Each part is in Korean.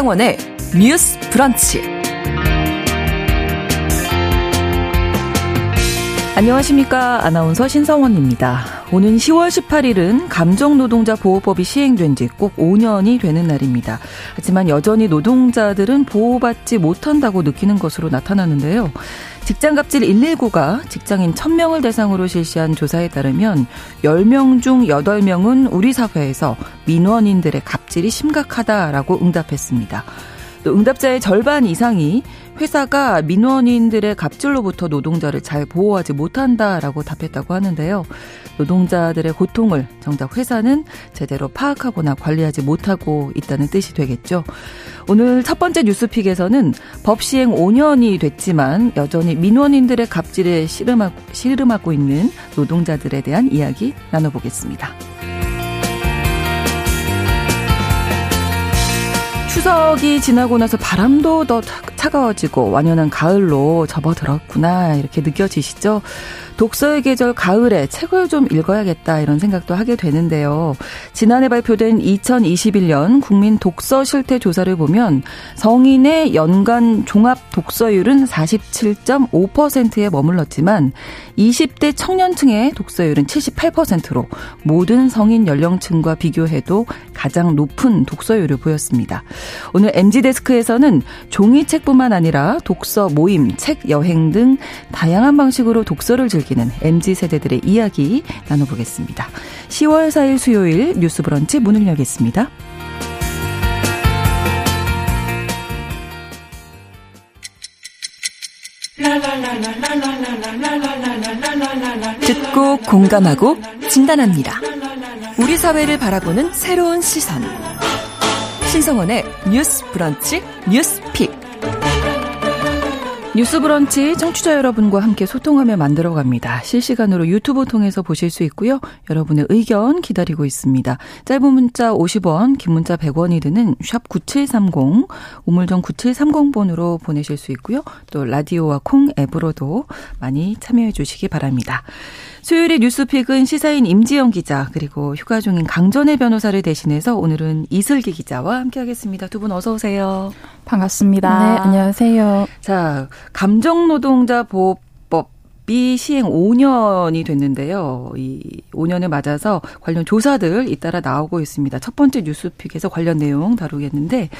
신성원의 뉴스 브런치. 안녕하십니까. 아나운서 신성원입니다. 오는 10월 18일은 감정노동자 보호법이 시행된 지 꼭 5년이 되는 날입니다. 하지만 여전히 노동자들은 보호받지 못한다고 느끼는 것으로 나타나는데요. 직장갑질 119가 직장인 1000명을 대상으로 실시한 조사에 따르면 10명 중 8명은 우리 사회에서 민원인들의 갑질이 심각하다라고 응답했습니다. 또 응답자의 절반 이상이 회사가 민원인들의 갑질로부터 노동자를 잘 보호하지 못한다라고 답했다고 하는데요. 노동자들의 고통을 정작 회사는 제대로 파악하거나 관리하지 못하고 있다는 뜻이 되겠죠. 오늘 첫 번째 뉴스픽에서는 법 시행 5년이 됐지만 여전히 민원인들의 갑질에 씨름하고, 씨름하고 있는 노동자들에 대한 이야기 나눠보겠습니다. 추석이 지나고 나서 바람도 더 차가워지고 완연한 가을로 접어들었구나 이렇게 느껴지시죠? 독서의 계절 가을에 책을 좀 읽어야겠다 이런 생각도 하게 되는데요. 지난해 발표된 2021년 국민 독서 실태 조사를 보면 성인의 연간 종합 독서율은 47.5%에 머물렀지만 20대 청년층의 독서율은 78%로 모든 성인 연령층과 비교해도 가장 높은 독서율을 보였습니다. 오늘 MG 데스크에서는 종이책뿐만 아니라 독서 모임, 책 여행 등 다양한 방식으로 독서를 즐기 즐기는 MZ 세대들의 이야기 나눠보겠습니다. 10월 4일 수요일 뉴스 브런치 문을 열겠습니다. 듣고 공감하고 진단합니다. 우리 사회를 바라보는 새로운 시선. 신성원의 뉴스 브런치 뉴스 픽. 뉴스 브런치 청취자 여러분과 함께 소통하며 만들어갑니다. 실시간으로 유튜브 통해서 보실 수 있고요. 여러분의 의견 기다리고 있습니다. 짧은 문자 50원, 긴 문자 100원이 드는 샵 9730, 우물정 9730번으로 보내실 수 있고요. 또 라디오와 콩 앱으로도 많이 참여해 주시기 바랍니다. 수요일의 뉴스픽은 시사인 임지영 기자 그리고 휴가 중인 강전혜 변호사를 대신해서 오늘은 이슬기 기자와 함께하겠습니다. 두 분 어서 오세요. 반갑습니다. 네, 안녕하세요. 자, 감정노동자 보호법 이 시행 5년이 됐는데요. 이 5년을 맞아서 관련 조사들 잇따라 나오고 있습니다. 첫 번째 뉴스픽에서 관련 내용 다루겠는데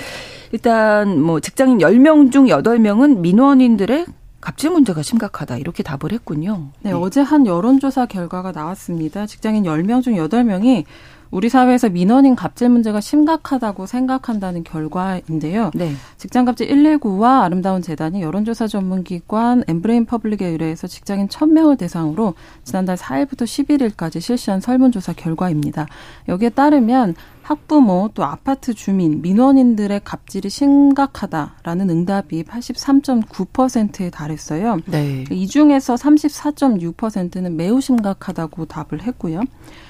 일단 뭐 직장인 10명 중 8명은 민원인들의 갑질 문제가 심각하다 이렇게 답을 했군요. 네, 네, 어제 한 여론조사 결과가 나왔습니다. 직장인 10명 중 8명이 우리 사회에서 민원인 갑질 문제가 심각하다고 생각한다는 결과인데요. 네. 직장갑질 119와 아름다운 재단이 여론조사 전문기관 엠브레인 퍼블릭에 의뢰해서 직장인 1000명을 대상으로 지난달 4일부터 11일까지 실시한 설문조사 결과입니다. 여기에 따르면 학부모 또 아파트 주민 민원인들의 갑질이 심각하다라는 응답이 83.9%에 달했어요. 네. 이 중에서 34.6%는 매우 심각하다고 답을 했고요.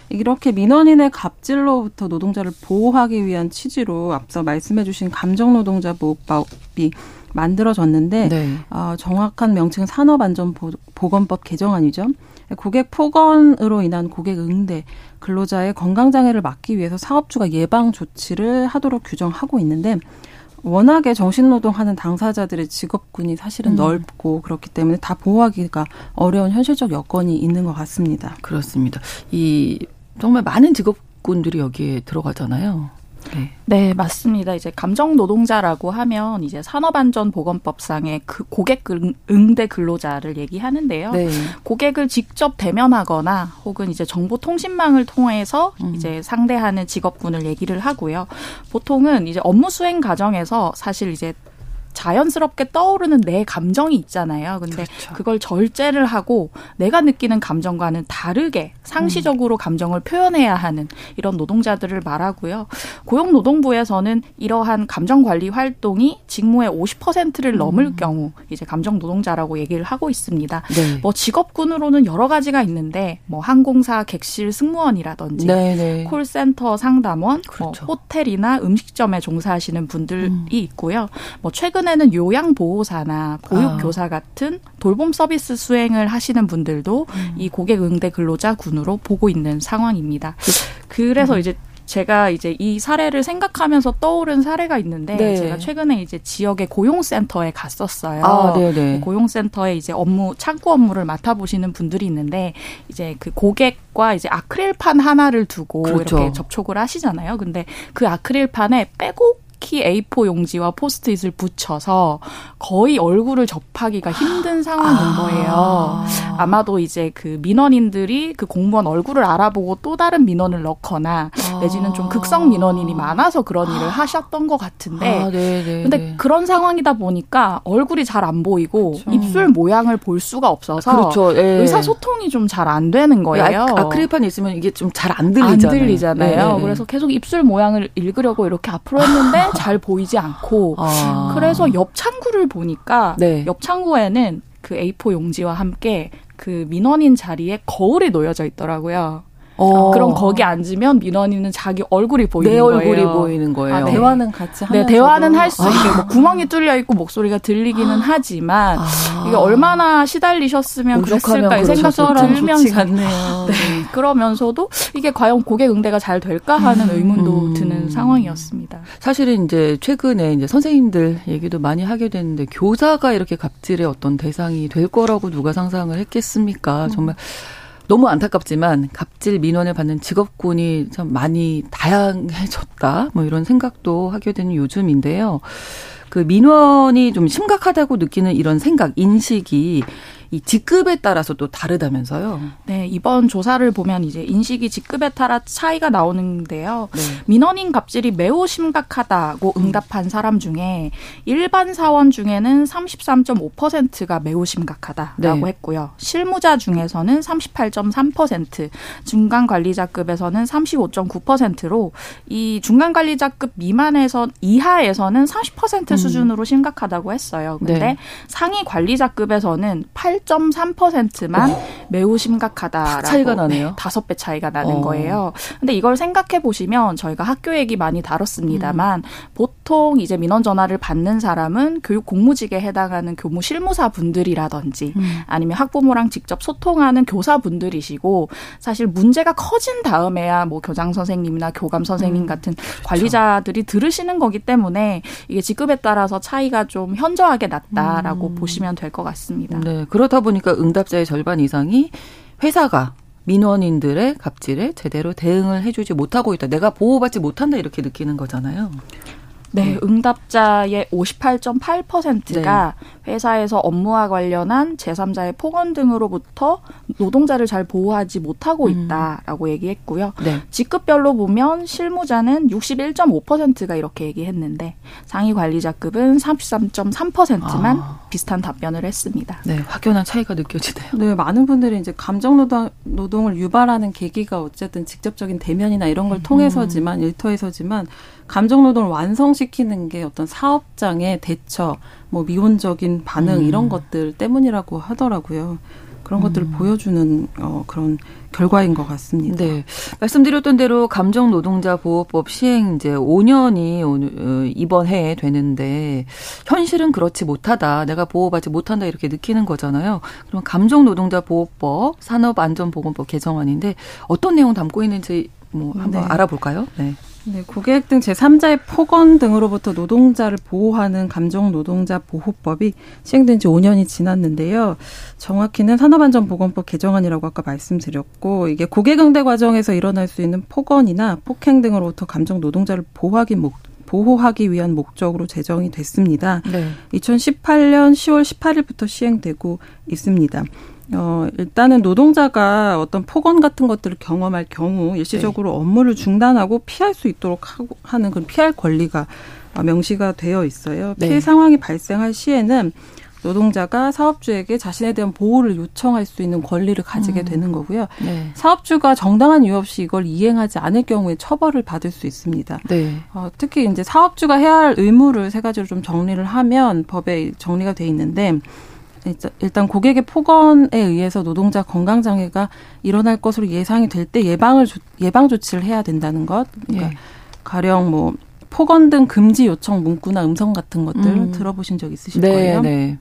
이렇게 민원인의 갑질로부터 노동자를 보호하기 위한 취지로 앞서 말씀해주신 감정노동자 보호 법이 만들어졌는데 네. 어, 정확한 명칭은 산업안전보건법 개정안이죠. 고객 폭언으로 인한 고객 응대, 근로자의 건강 장애를 막기 위해서 사업주가 예방 조치를 하도록 규정하고 있는데 워낙에 정신노동하는 당사자들의 직업군이 사실은 음. 넓고 그렇기 때문에 다 보호하기가 어려운 현실적 여건이 있는 것 같습니다. 그렇습니다. 이 정말 많은 직업 군들이 여기에 들어가잖아요. 네. 네, 맞습니다. 이제 감정 노동자라고 하면 이제 산업안전보건법상의 그 고객 응대 근로자를 얘기하는데요. 네. 고객을 직접 대면하거나 혹은 이제 정보통신망을 통해서 음. 이제 상대하는 직업군을 얘기를 하고요. 보통은 이제 업무 수행 과정에서 사실 이제 자연스럽게 떠오르는 내 감정이 있잖아요. 근데 그렇죠. 그걸 절제를 하고 내가 느끼는 감정과는 다르게 상시적으로 음. 감정을 표현해야 하는 이런 노동자들을 말하고요. 고용노동부에서는 이러한 감정 관리 활동이 직무의 50%를 넘을 음. 경우 이제 감정 노동자라고 얘기를 하고 있습니다. 네. 뭐 직업군으로는 여러 가지가 있는데 뭐 항공사 객실 승무원이라든지 네, 네. 콜센터 상담원, 뭐 그렇죠. 뭐 호텔이나 음식점에 종사하시는 분들이 음. 있고요. 뭐 최근 최근에는 요양보호사나 보육교사 아. 같은 돌봄 서비스 수행을 하시는 분들도 음. 이 고객 응대 근로자 군으로 보고 있는 상황입니다. 그 그래서 음. 이제 제가 이제 이 사례를 생각하면서 떠오른 사례가 있는데 네. 제가 최근에 이제 지역의 고용센터에 갔었어요. 아, 네네. 네. 고용센터에 이제 업무 창구 업무를 맡아 보시는 분들이 있는데 이제 그 고객과 이제 아크릴판 하나를 두고 그렇죠. 이렇게 접촉을 하시잖아요. 근데 그 아크릴판에 빼곡 특히 A4 용지와 포스트잇을 붙여서 거의 얼굴을 접하기가 힘든 상황인 아. 거예요. 아마도 이제 그 민원인들이 그 공무원 얼굴을 알아보고 또 다른 민원을 넣거나 아. 내지는 좀 극성 민원인이 많아서 그런 일을 하셨던 것 같은데 아, 네, 네, 근데 네. 그런 상황이다 보니까 얼굴이 잘 안 보이고 그렇죠. 입술 모양을 볼 수가 없어서 그렇죠. 예. 의사소통이 좀 잘 안 되는 거예요. 아, 크릴판 있으면 이게 좀 잘 안 들리잖아요. 안 들리잖아요. 네. 그래서 계속 입술 모양을 읽으려고 이렇게 앞으로 했는데 잘 보이지 않고 아. 그래서 옆 창구를 보니까 네. 옆 창구에는 그 A4 용지와 함께 그 민원인 자리에 거울이 놓여져 있더라고요. 어. 그럼 거기 앉으면 민원인은 자기 얼굴이 보이는 거예요. 내 얼굴이. 보이는 거예요. 아, 네. 대화는 같이 하면서 네, 대화는 할 수 있게 뭐 구멍이 뚫려 있고 목소리가 들리기는 아. 하지만 아. 이게 얼마나 시달리셨으면 그랬을까 이 생각도 들면서 같네요. 네. 그러면서도 이게 과연 고객 응대가 잘 될까 하는 음. 의문도 음. 드는 상황이었습니다. 사실은 이제 최근에 이제 선생님들 얘기도 많이 하게 됐는데 교사가 이렇게 갑질의 어떤 대상이 될 거라고 누가 상상을 했겠습니까? 정말 음. 너무 안타깝지만 갑질 민원을 받는 직업군이 참 많이 다양해졌다. 뭐 이런 생각도 하게 되는 요즘인데요. 그 민원이 좀 심각하다고 느끼는 이런 생각, 인식이 이 직급에 따라서 또 다르다면서요? 네, 이번 조사를 보면 이제 인식이 직급에 따라 차이가 나오는데요. 네. 민원인 갑질이 매우 심각하다고 음. 응답한 사람 중에 일반 사원 중에는 33.5%가 매우 심각하다라고 네. 했고요. 실무자 중에서는 38.3%, 중간 관리자급에서는 35.9%로 이 중간 관리자급 미만에서 이하에서는 30% 음. 수준으로 심각하다고 했어요. 근데 네. 상위 관리자급에서는 8 8.3%만 어. 매우 심각하다라고 차이가 나네요. 다섯 배 차이가 나는 어. 거예요. 근데 이걸 생각해 보시면 저희가 학교 얘기 많이 다뤘습니다만 음. 보통 이제 민원 전화를 받는 사람은 교육 공무직에 해당하는 교무 실무사 분들이라든지 음. 아니면 학부모랑 직접 소통하는 교사 분들이시고 사실 문제가 커진 다음에야 뭐 교장 선생님이나 교감 선생님 음. 같은. 관리자들이 들으시는 거기 때문에 이게 직급에 따라서 차이가 좀 현저하게 났다라고 음. 보시면 될 것 같습니다. 네, 그렇 그러다 보니까 응답자의 절반 이상이 회사가 민원인들의 갑질에 제대로 대응을 해주지 못하고 있다. 내가 보호받지 못한다 이렇게 느끼는 거잖아요. 네, 음. 응답자의 58.8%가 네. 회사에서 업무와 관련한 제3자의 폭언 등으로부터 노동자를 잘 보호하지 못하고 음. 있다라고 음. 얘기했고요. 네. 직급별로 보면 실무자는 61.5%가 이렇게 얘기했는데 상위 관리자급은 33.3%만 아. 비슷한 답변을 했습니다. 네, 확연한 차이가 느껴지네요. 네, 많은 분들이 이제 감정 노동, 노동을 유발하는 계기가 어쨌든 직접적인 대면이나 이런 걸 음. 통해서지만 일터에서지만 감정 노동을 완성시키는 게 어떤 사업장의 대처, 뭐 미온적인 반응 음. 이런 것들 때문이라고 하더라고요. 그런 것들을 음. 보여주는 어, 그런 결과인 것 같습니다. 네. 말씀드렸던 대로 감정 노동자 보호법 시행 이제 5년이 오늘 어, 이번 해에 되는데 현실은 그렇지 못하다. 내가 보호받지 못한다 이렇게 느끼는 거잖아요. 그럼 감정 노동자 보호법 산업안전보건법 개정안인데 어떤 내용 담고 있는지 뭐 한번 네. 알아볼까요? 네. 네, 고객 등 제3자의 폭언 등으로부터 노동자를 보호하는 감정 노동자 보호법이 시행된 지 5년이 지났는데요. 정확히는 산업안전보건법 개정안이라고 아까 말씀드렸고 이게 고객 응대 과정에서 일어날 수 있는 폭언이나 폭행 등으로부터 감정 노동자를 보호하기 목 보호하기 위한 목적으로 제정이 됐습니다. 네. 2018년 10월 18일부터 시행되고 있습니다. 어, 일단은 노동자가 어떤 폭언 같은 것들을 경험할 경우 일시적으로 네. 업무를 중단하고 피할 수 있도록 하고 하는 그런 피할 권리가 명시가 되어 있어요. 피해 네. 상황이 발생할 시에는 노동자가 사업주에게 자신에 대한 보호를 요청할 수 있는 권리를 가지게 음. 되는 거고요. 네. 사업주가 정당한 이유 없이 이걸 이행하지 않을 경우에 처벌을 받을 수 있습니다. 네. 어, 특히 이제 사업주가 해야 할 의무를 세 가지로 좀 정리를 하면 법에 정리가 돼 있는데 일단 고객의 폭언에 의해서 노동자 건강 장애가 일어날 것으로 예상이 될 때 예방을 예방 조치를 해야 된다는 것. 그러니까 예. 가령 뭐 폭언 등 금지 요청 문구나 음성 같은 것들 음. 들어보신 적 있으실 네, 거예요. 네.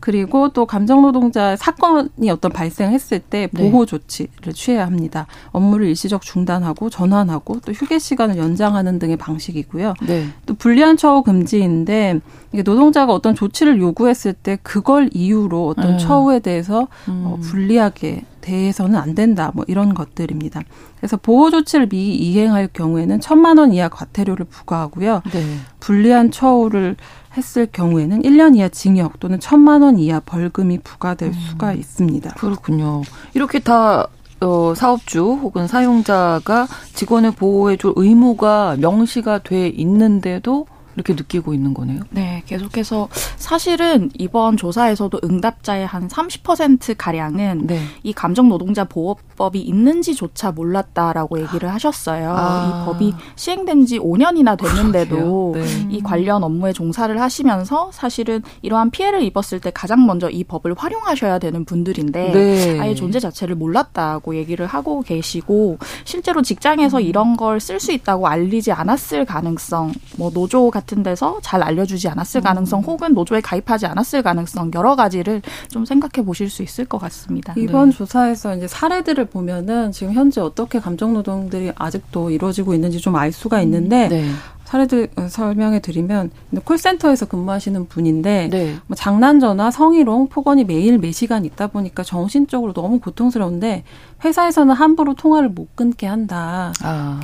그리고 또 감정 노동자 사건이 어떤 발생했을 때 네. 보호 조치를 취해야 합니다. 업무를 일시적 중단하고 전환하고 또 휴게 시간을 연장하는 등의 방식이고요. 네. 또 불리한 처우 금지인데 이게 노동자가 어떤 조치를 요구했을 때 그걸 이유로 어떤 음. 처우에 대해서 어, 음. 어, 불리하게 대해서는 안 된다. 뭐 이런 것들입니다. 그래서 보호 조치를 미 이행할 경우에는 천만 원 이하 과태료를 부과하고요. 네. 불리한 처우를 했을 경우에는 1년 이하 징역 또는 천만 원 이하 벌금이 부과될 음. 수가 있습니다. 그렇군요. 이렇게 다 어, 사업주 혹은 사용자가 직원을 보호해줄 의무가 명시가 돼 있는데도 이렇게 느끼고 있는 거네요. 네, 계속해서 사실은 이번 조사에서도 응답자의 한 30% 가량은 네. 이 감정 노동자 보호법이 있는지조차 몰랐다라고 얘기를 하셨어요. 아. 이 법이 시행된 지 5년이나 됐는데도 네. 이 관련 업무에 종사를 하시면서 사실은 이러한 피해를 입었을 때 가장 먼저 이 법을 활용하셔야 되는 분들인데 네. 아예 존재 자체를 몰랐다고 얘기를 하고 계시고 실제로 직장에서 음. 이런 걸 쓸 수 있다고 알리지 않았을 가능성, 뭐 노조 같은 같은 데서 잘 알려주지 않았을 음. 가능성 혹은 노조에 가입하지 않았을 가능성 여러 가지를 좀 생각해 보실 수 있을 것 같습니다. 이번 네. 조사에서 이제 사례들을 보면은 지금 현재 어떻게 감정 노동들이 아직도 이루어지고 있는지 좀 알 수가 있는데 네. 사례들 어, 설명해 드리면 콜센터에서 근무하시는 분인데 네. 뭐 장난 전화, 성희롱, 폭언이 매일 매시간 있다 보니까 정신적으로 너무 고통스러운데 회사에서는 함부로 통화를 못 끊게 한다. 아.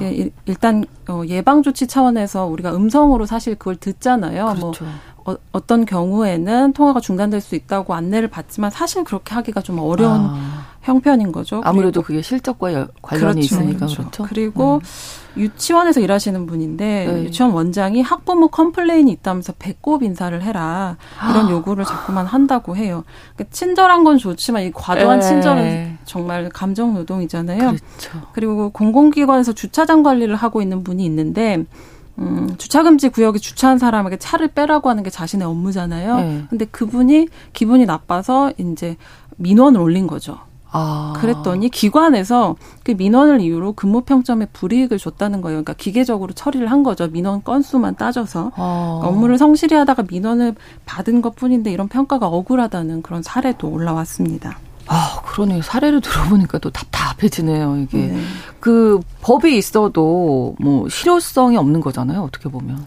일단 어, 예방 조치 차원에서 우리가 음성으로 사실 그걸 듣잖아요. 뭐 그렇죠. 뭐 어, 떤 경우에는 통화가 중단될 수 있다고 안내를 받지만 사실 그렇게 하기가 좀 어려운 아. 형편인 거죠. 아무래도 그게 실적과 관련이 그렇죠. 있으니까 그렇죠. 그렇죠. 그리고 네. 유치원에서 일하시는 분인데 네. 유치원 원장이 학부모 complain이 있다면서 배꼽 인사를 해라 이런 아. 요구를 자꾸만 한다고 해요. 그러니까 친절한 건 좋지만 이 과도한 네. 친절은 정말 감정 노동이잖아요. 그렇죠. 그리고 공공기관에서 주차장 관리를 하고 있는 분이 있는데 음, 주차금지 구역에 주차한 사람에게 차를 빼라고 하는 게 자신의 업무잖아요. 네. 근데 그분이 기분이 나빠서 이제 민원을 올린 거죠. 아. 그랬더니 기관에서 그 민원을 이유로 근무 평점에 불이익을 줬다는 거예요. 그러니까 기계적으로 처리를 한 거죠. 민원 건수만 따져서 아. 그러니까 업무를 성실히 하다가 민원을 받은 것뿐인데 이런 평가가 억울하다는 그런 사례도 올라왔습니다. 아, 그러네요. 사례를 들어보니까 또 답답해지네요, 이게. 네. 그 법이 있어도 뭐 실효성이 없는 거잖아요, 어떻게 보면.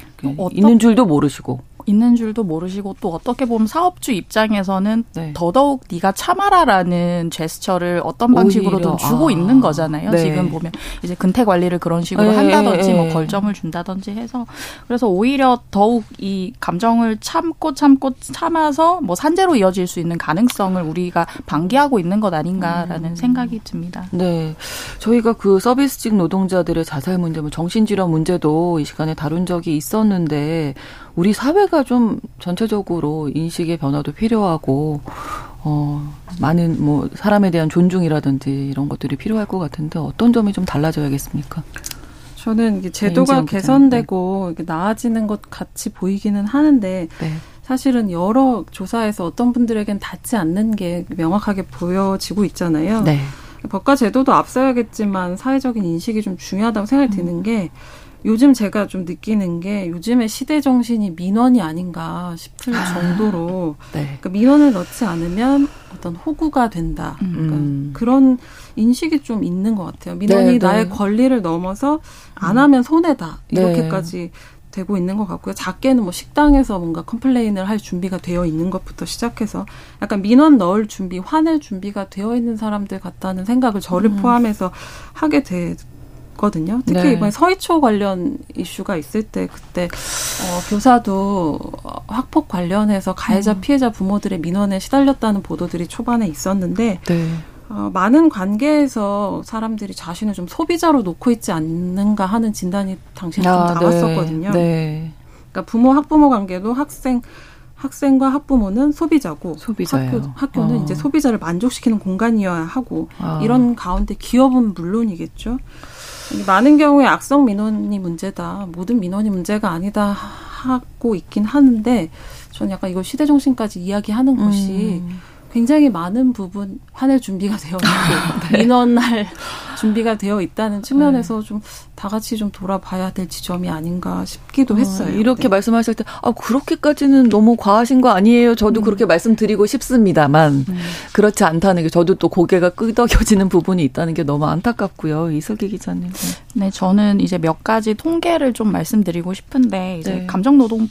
있는 줄도 모르시고. 있는 줄도 모르시고 또 어떻게 보면 사업주 입장에서는 네. 더더욱 네가 참아라라는 제스처를 어떤 방식으로든 주고 아. 있는 거잖아요. 네. 지금 보면 이제 근태 관리를 그런 식으로 네. 한다든지 뭐 벌점을 준다든지 해서 그래서 오히려 더욱 이 감정을 참고 참고 참아서 뭐 산재로 이어질 수 있는 가능성을 우리가 방기하고 있는 것 아닌가라는 음. 생각이 듭니다. 네. 저희가 그 서비스직 노동자들의 자살 문제, 뭐 정신질환 문제도 이 시간에 다룬 적이 있었는데 우리 사회가 좀 전체적으로 인식의 변화도 필요하고 어 많은 뭐 사람에 대한 존중이라든지 이런 것들이 필요할 것 같은데 어떤 점이 좀 달라져야겠습니까? 저는 이게 제도가 개선되고 네. 나아지는 것 같이 보이기는 하는데 네. 사실은 여러 조사에서 어떤 분들에겐 닿지 않는 게 명확하게 보여지고 있잖아요. 네. 법과 제도도 앞서야겠지만 사회적인 인식이 좀 중요하다고 생각이 드는 게 요즘 제가 좀 느끼는 게 요즘의 시대 정신이 민원이 아닌가 싶을 아, 정도로 네. 그러니까 민원을 넣지 않으면 어떤 호구가 된다. 음. 그러니까 음. 그런 인식이 좀 있는 것 같아요. 민원이 네, 네. 나의 권리를 넘어서 안 하면 손해다. 네. 이렇게까지 되고 있는 것 같고요. 작게는 뭐 식당에서 뭔가 complain을 할 준비가 되어 있는 것부터 시작해서 약간 민원 넣을 준비, 화낼 준비가 되어 있는 사람들 같다는 생각을 저를 음. 포함해서 하게 되, 있거든요. 특히 네. 이번에 서희초 관련 이슈가 있을 때 그때 어, 교사도 학폭 관련해서 가해자 음. 피해자 부모들의 민원에 시달렸다는 보도들이 초반에 있었는데 네. 어, 많은 관계에서 사람들이 자신을 좀 소비자로 놓고 있지 않는가 하는 진단이 당시에 아, 좀 나왔었거든요. 네. 네. 그러니까 부모 학부모 관계도 학생 학생과 학부모는 소비자고 소비자예요. 학교, 학교 는 어. 이제 소비자를 만족시키는 공간이어야 하고 아. 이런 가운데 기업은 물론이겠죠. 많은 경우에 악성 민원이 문제다. 모든 민원이 문제가 아니다 하고 있긴 하는데 저는 약간 이걸 시대 정신까지 이야기하는 것이 음. 굉장히 많은 부분 화낼 준비가 되어 있고 네. 민원할 준비가 되어 있다는 측면에서 네. 좀다 같이 좀 돌아봐야 될 지점이 아닌가 싶기도 어, 했어요. 이렇게 네. 말씀하실 때, 아, 그렇게까지는 너무 과하신 거 아니에요? 저도 음. 그렇게 말씀드리고 싶습니다만, 음. 그렇지 않다는 게 저도 또 고개가 끄덕여지는 부분이 있다는 게 너무 안타깝고요. 이슬기 기자님. 네, 저는 이제 몇 가지 통계를 좀 말씀드리고 싶은데, 이제 네. 감정노동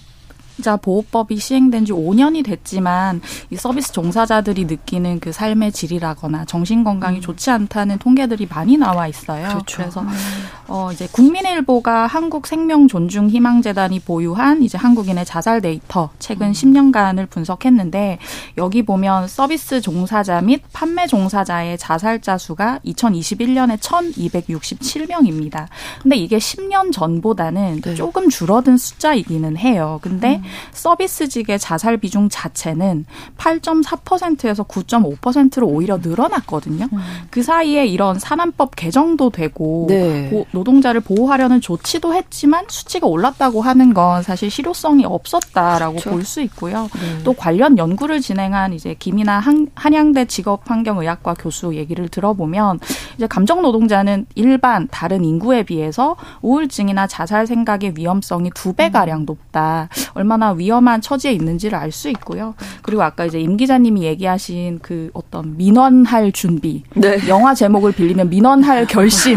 자 보호법이 시행된 지 5년이 됐지만 이 서비스 종사자들이 느끼는 그 삶의 질이라거나 정신 건강이 음. 좋지 않다는 통계들이 많이 나와 있어요. 그렇죠. 그래서 음. 어 이제 국민일보가 한국 생명 존중 희망 재단이 보유한 이제 한국인의 자살 데이터 최근 음. 10년간을 분석했는데 여기 보면 서비스 종사자 및 판매 종사자의 자살자 수가 2021년에 1,267명입니다. 근데 이게 10년 전보다는 네. 조금 줄어든 숫자이기는 해요. 근데 음. 서비스직의 자살 비중 자체는 8.4%에서 9.5%로 오히려 늘어났거든요. 음. 그 사이에 이런 산안법 개정도 되고 네. 노동자를 보호하려는 조치도 했지만 수치가 올랐다고 하는 건 사실 실효성이 없었다라고 그렇죠. 볼수 있고요. 네. 또 관련 연구를 진행한 이제 김이나 한, 한양대 직업환경의학과 교수 얘기를 들어보면 이제 감정 노동자는 일반 다른 인구에 비해서 우울증이나 자살 생각의 위험성이 두 배 가량 높다. 얼마 얼마나 위험한 처지에 있는지를 알 수 있고요. 그리고 아까 이제 임 기자님이 얘기하신 그 어떤 민원할 준비, 네. 영화 제목을 빌리면 민원할 결심이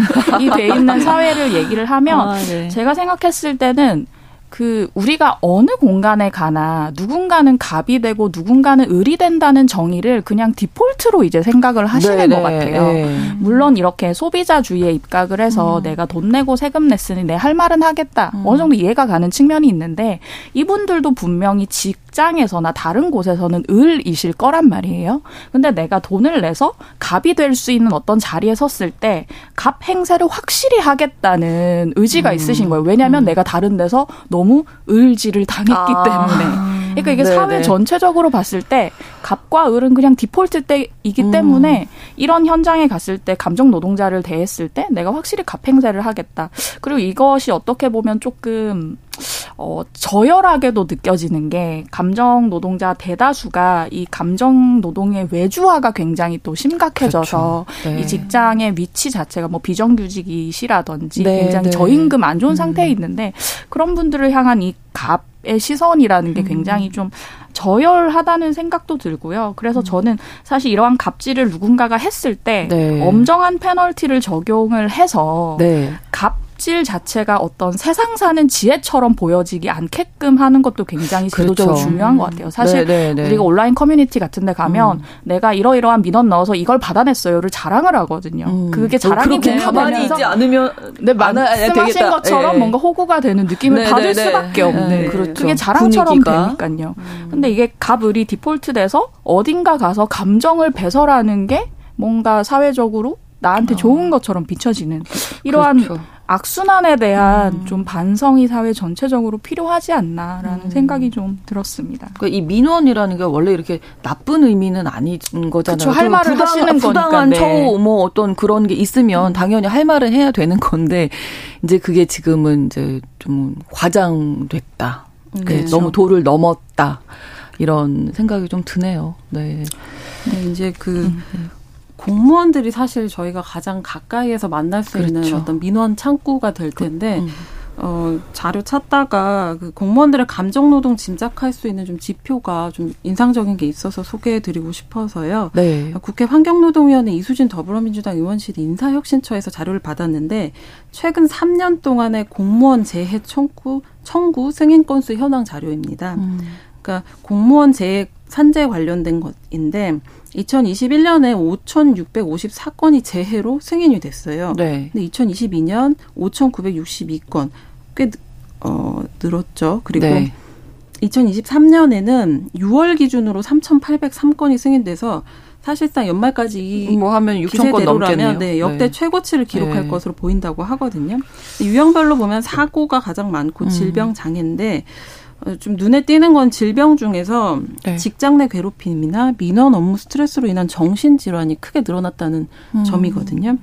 돼 있는 사회를 얘기를 하면 아, 네. 제가 생각했을 때는 그 우리가 어느 공간에 가나 누군가는 갑이 되고 누군가는 을이 된다는 정의를 그냥 디폴트로 이제 생각을 하시는 네네, 것 같아요. 네. 물론 이렇게 소비자주의에 입각을 해서 음. 내가 돈 내고 세금 냈으니 내 할 말은 하겠다. 음. 어느 정도 이해가 가는 측면이 있는데 이분들도 분명히 직 장에서나 다른 곳에서는 을이실 거란 말이에요. 근데 내가 돈을 내서 갑이 될 수 있는 어떤 자리에 섰을 때 갑 행세를 확실히 하겠다는 의지가 음. 있으신 거예요. 왜냐하면 음. 내가 다른 데서 너무 을지를 당했기 아. 때문에. 그러니까 이게 네네. 사회 네. 전체적으로 봤을 때 갑과 을은 그냥 디폴트 때이기 음. 때문에 이런 현장에 갔을 때 감정 노동자를 대했을 때 내가 확실히 갑 행세를 하겠다. 그리고 이것이 어떻게 보면 조금 어, 저열하게도 느껴지는 게 감정 노동자 대다수가 이 감정 노동의 외주화가 굉장히 또 심각해져서 그렇죠. 네. 이 직장의 위치 자체가 뭐 비정규직이시라든지 네, 굉장히 네. 저임금 안 좋은 음. 상태에 있는데 그런 분들을 향한 이 갑의 시선이라는 게 음. 굉장히 좀 저열하다는 생각도 들고요. 그래서 음. 저는 사실 이러한 갑질을 누군가가 했을 때 네. 엄정한 페널티를 적용을 해서 네. 갑 갑질 자체가 어떤 세상 사는 지혜처럼 보여지기 않게끔 하는 것도 굉장히 제도적으로 그렇죠. 중요한 것 같아요. 사실 네네네. 네, 네. 우리가 온라인 커뮤니티 같은 데 가면 음. 내가 이러이러한 민원 넣어서 이걸 받아냈어요를 자랑을 하거든요. 음. 그게 자랑이 되면 가만히 있지 않으면 네, 말씀하신 것처럼 네. 뭔가 호구가 되는 느낌을 네네네. 받을 수밖에 없는 네. 그렇죠. 그게 자랑처럼 분위기가. 되니까요. 음. 근데 이게 갑을이 디폴트 돼서 어딘가 가서 감정을 배설하는 게 뭔가 사회적으로 나한테 어. 좋은 것처럼 비춰지는 이러한 그렇죠. 악순환에 대한 음. 좀 반성이 사회 전체적으로 필요하지 않나라는 음. 생각이 좀 들었습니다. 그러니까 이 민원이라는 게 원래 이렇게 나쁜 의미는 아닌 거잖아요. 그렇죠. 할 말을 부당, 하시는 부당한 거니까. 네. 처우 뭐 어떤 그런 게 있으면 음. 당연히 할 말은 해야 되는 건데 이제 그게 지금은 이제 좀 과장됐다. 음. 그렇죠. 너무 도를 넘었다. 이런 생각이 좀 드네요. 네. 네, 이제 그 음. 네. 공무원들이 사실 저희가 가장 가까이에서 만날 수 그렇죠. 있는 어떤 민원 창구가 될 텐데 음. 어, 자료 찾다가 그 공무원들의 감정 노동 짐작할 수 있는 좀 지표가 좀 인상적인 게 있어서 소개해드리고 싶어서요. 네. 국회 환경노동위원회 이수진 더불어민주당 의원실이 인사혁신처에서 자료를 받았는데 최근 3년 동안의 공무원 재해 청구 청구 승인 건수 현황 자료입니다. 음. 그러니까 공무원 재해 산재 관련된 것인데 2021년에 5,654건이 재해로 승인이 됐어요. 네. 근데 2022년 5,962건 꽤 어, 늘었죠. 그리고 네. 2023년에는 6월 기준으로 3,803건이 승인돼서 사실상 연말까지 뭐 하면 6천 건 넘겠네요. 네, 역대 네. 최고치를 기록할 네. 것으로 보인다고 하거든요. 유형별로 보면 사고가 가장 많고 음. 질병 장애인데 어, 좀 눈에 띄는 건 질병 중에서 네. 직장 내 괴롭힘이나 민원 업무 스트레스로 인한 정신질환이 크게 늘어났다는 음. 점이거든요.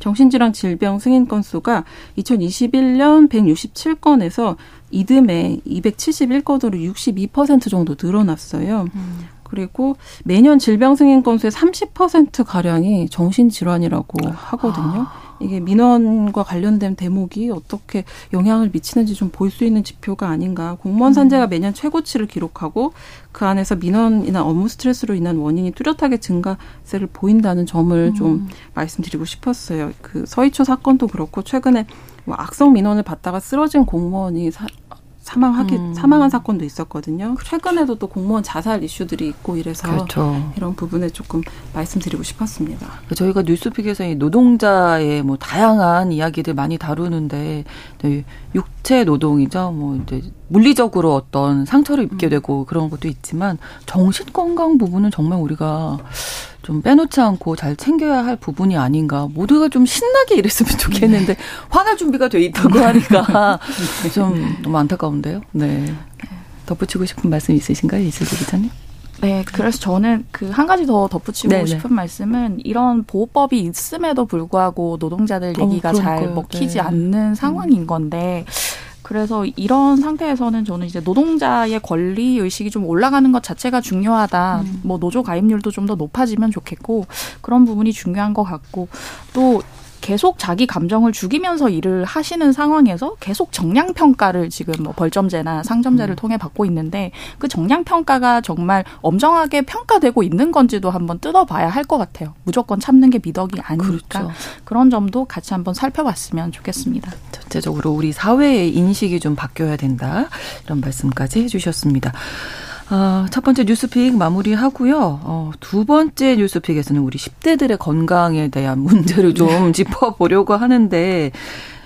정신질환 질병 승인 건수가 2021년 167건에서 이듬해 271건으로 62% 정도 늘어났어요. 음. 그리고 매년 질병 승인 건수의 30% 가량이 정신 질환이라고 하거든요. 아. 이게 민원과 관련된 대목이 어떻게 영향을 미치는지 좀 볼 수 있는 지표가 아닌가. 공무원 산재가 음. 매년 최고치를 기록하고 그 안에서 민원이나 업무 스트레스로 인한 원인이 뚜렷하게 증가세를 보인다는 점을 음. 좀 말씀드리고 싶었어요. 그 서희초 사건도 그렇고 최근에 뭐 악성 민원을 받다가 쓰러진 공무원이 사, 사망하기 음. 사망한 사건도 있었거든요. 그렇죠. 최근에도 또 공무원 자살 이슈들이 있고 이래서 그렇죠. 이런 부분에 조금 말씀드리고 싶었습니다. 저희가 뉴스픽에서 이 노동자의 뭐 다양한 이야기들 많이 다루는데 육체 노동이죠. 뭐 이제 물리적으로 어떤 상처를 입게 음. 되고 그런 것도 있지만 정신 건강 부분은 정말 우리가 좀 빼놓지 않고 잘 챙겨야 할 부분이 아닌가. 모두가 좀 신나게 일했으면 좋겠는데 네. 화날 준비가 돼 있다고 하니까 좀 너무 안타까운데요. 네. 덧붙이고 싶은 말씀 있으신가요, 이슬기 기자님? 네, 그래서 저는 그 한 가지 더 덧붙이고 네네. 싶은 말씀은 이런 보호법이 있음에도 불구하고 노동자들 어, 얘기가 어, 잘 먹히지 네. 않는 상황인 건데 그래서 이런 상태에서는 저는 이제 노동자의 권리 의식이 좀 올라가는 것 자체가 중요하다. 음. 뭐 노조 가입률도 좀 더 높아지면 좋겠고 그런 부분이 중요한 것 같고 또 계속 자기 감정을 죽이면서 일을 하시는 상황에서 계속 정량 평가를 지금 뭐 벌점제나 상점제를 음. 통해 받고 있는데 그 정량 평가가 정말 엄정하게 평가되고 있는 건지도 한번 뜯어봐야 할 것 같아요. 무조건 참는 게 미덕이 아니니까 그렇죠. 그런 점도 같이 한번 살펴봤으면 좋겠습니다. 전체적으로 우리 사회의 인식이 좀 바뀌어야 된다 이런 말씀까지 해주셨습니다. 어, 첫 번째 뉴스픽 마무리하고요. 어, 두 번째 뉴스픽에서는 우리 10대들의 건강에 대한 문제를 좀 네. 짚어보려고 하는데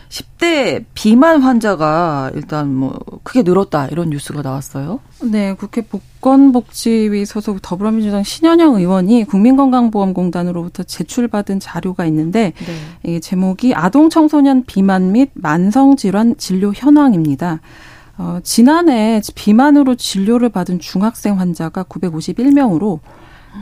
10대 비만 환자가 일단 뭐 크게 늘었다 이런 뉴스가 나왔어요. 네, 국회 보건복지위 소속 더불어민주당 신현영 의원이 국민건강보험공단으로부터 제출받은 자료가 있는데 네. 이 제목이 아동 청소년 비만 및 만성 질환 진료 현황입니다. 어, 지난해 비만으로 진료를 받은 중학생 환자가 951명으로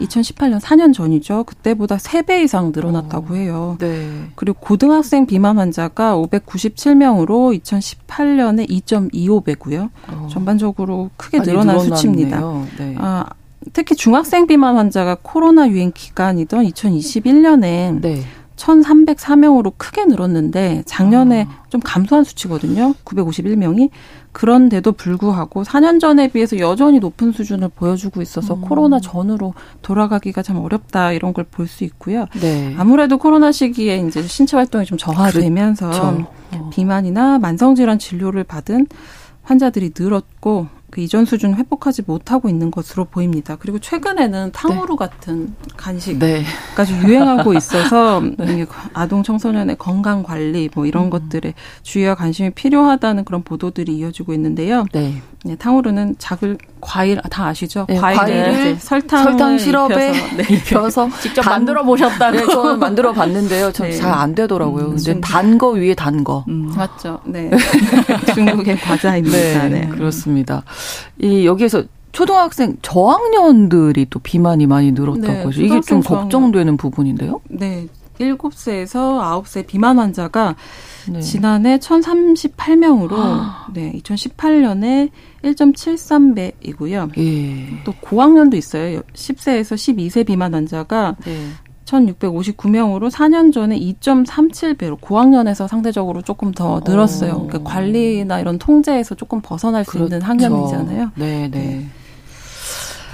2018년 4년 전이죠. 그때보다 3배 이상 늘어났다고 어, 해요. 네. 그리고 고등학생 비만 환자가 597명으로 2018년에 2.25배고요. 어. 전반적으로 크게 늘어난 늘어났네요. 수치입니다. 네. 아, 특히 중학생 비만 환자가 코로나 유행 기간이던 2021년에 네. 1,304명으로 크게 늘었는데 작년에 아. 좀 감소한 수치거든요. 951명이. 그런데도 불구하고 4년 전에 비해서 여전히 높은 수준을 보여주고 있어서 음. 코로나 전으로 돌아가기가 참 어렵다 이런 걸 볼 수 있고요. 네. 아무래도 코로나 시기에 이제 신체 활동이 좀 저하되면서 그렇죠. 어. 비만이나 만성 질환 진료를 받은 환자들이 늘었고 그 이전 수준 회복하지 못하고 있는 것으로 보입니다. 그리고 최근에는 탕후루 네. 같은 간식까지 네. 유행하고 있어서 네. 아동 청소년의 건강 관리 뭐 이런 음. 것들에 주의와 관심이 필요하다는 그런 보도들이 이어지고 있는데요. 네. 네, 탕후루는 작을 과일 다 아시죠? 네, 과일을 설탕 설탕 시럽에 입혀서, 네. 입혀서 직접 단, 만들어 보셨다고. 네, 저는 만들어 봤는데요. 전 잘안 네. 되더라고요. 음, 근데 단 거 위에 단 거. 음. 맞죠. 네. 중국의 과자입니다. 네, 네, 그렇습니다. 이 여기에서 초등학생 저학년들이 또 비만이 많이 늘었다고 네, 하죠. 이게 좀 걱정되는 부분인데요. 네. 7세에서 9세 비만 환자가 네. 지난해 1,038명으로 아. 네, 2018년에 1.73배이고요. 예. 또 고학년도 있어요. 10세에서 12세 비만 환자가 네. 1,659명으로 4년 전에 2.37배로 고학년에서 상대적으로 조금 더 늘었어요. 어. 그러니까 관리나 이런 통제에서 조금 벗어날 수 그렇죠. 있는 학년이잖아요. 네, 네.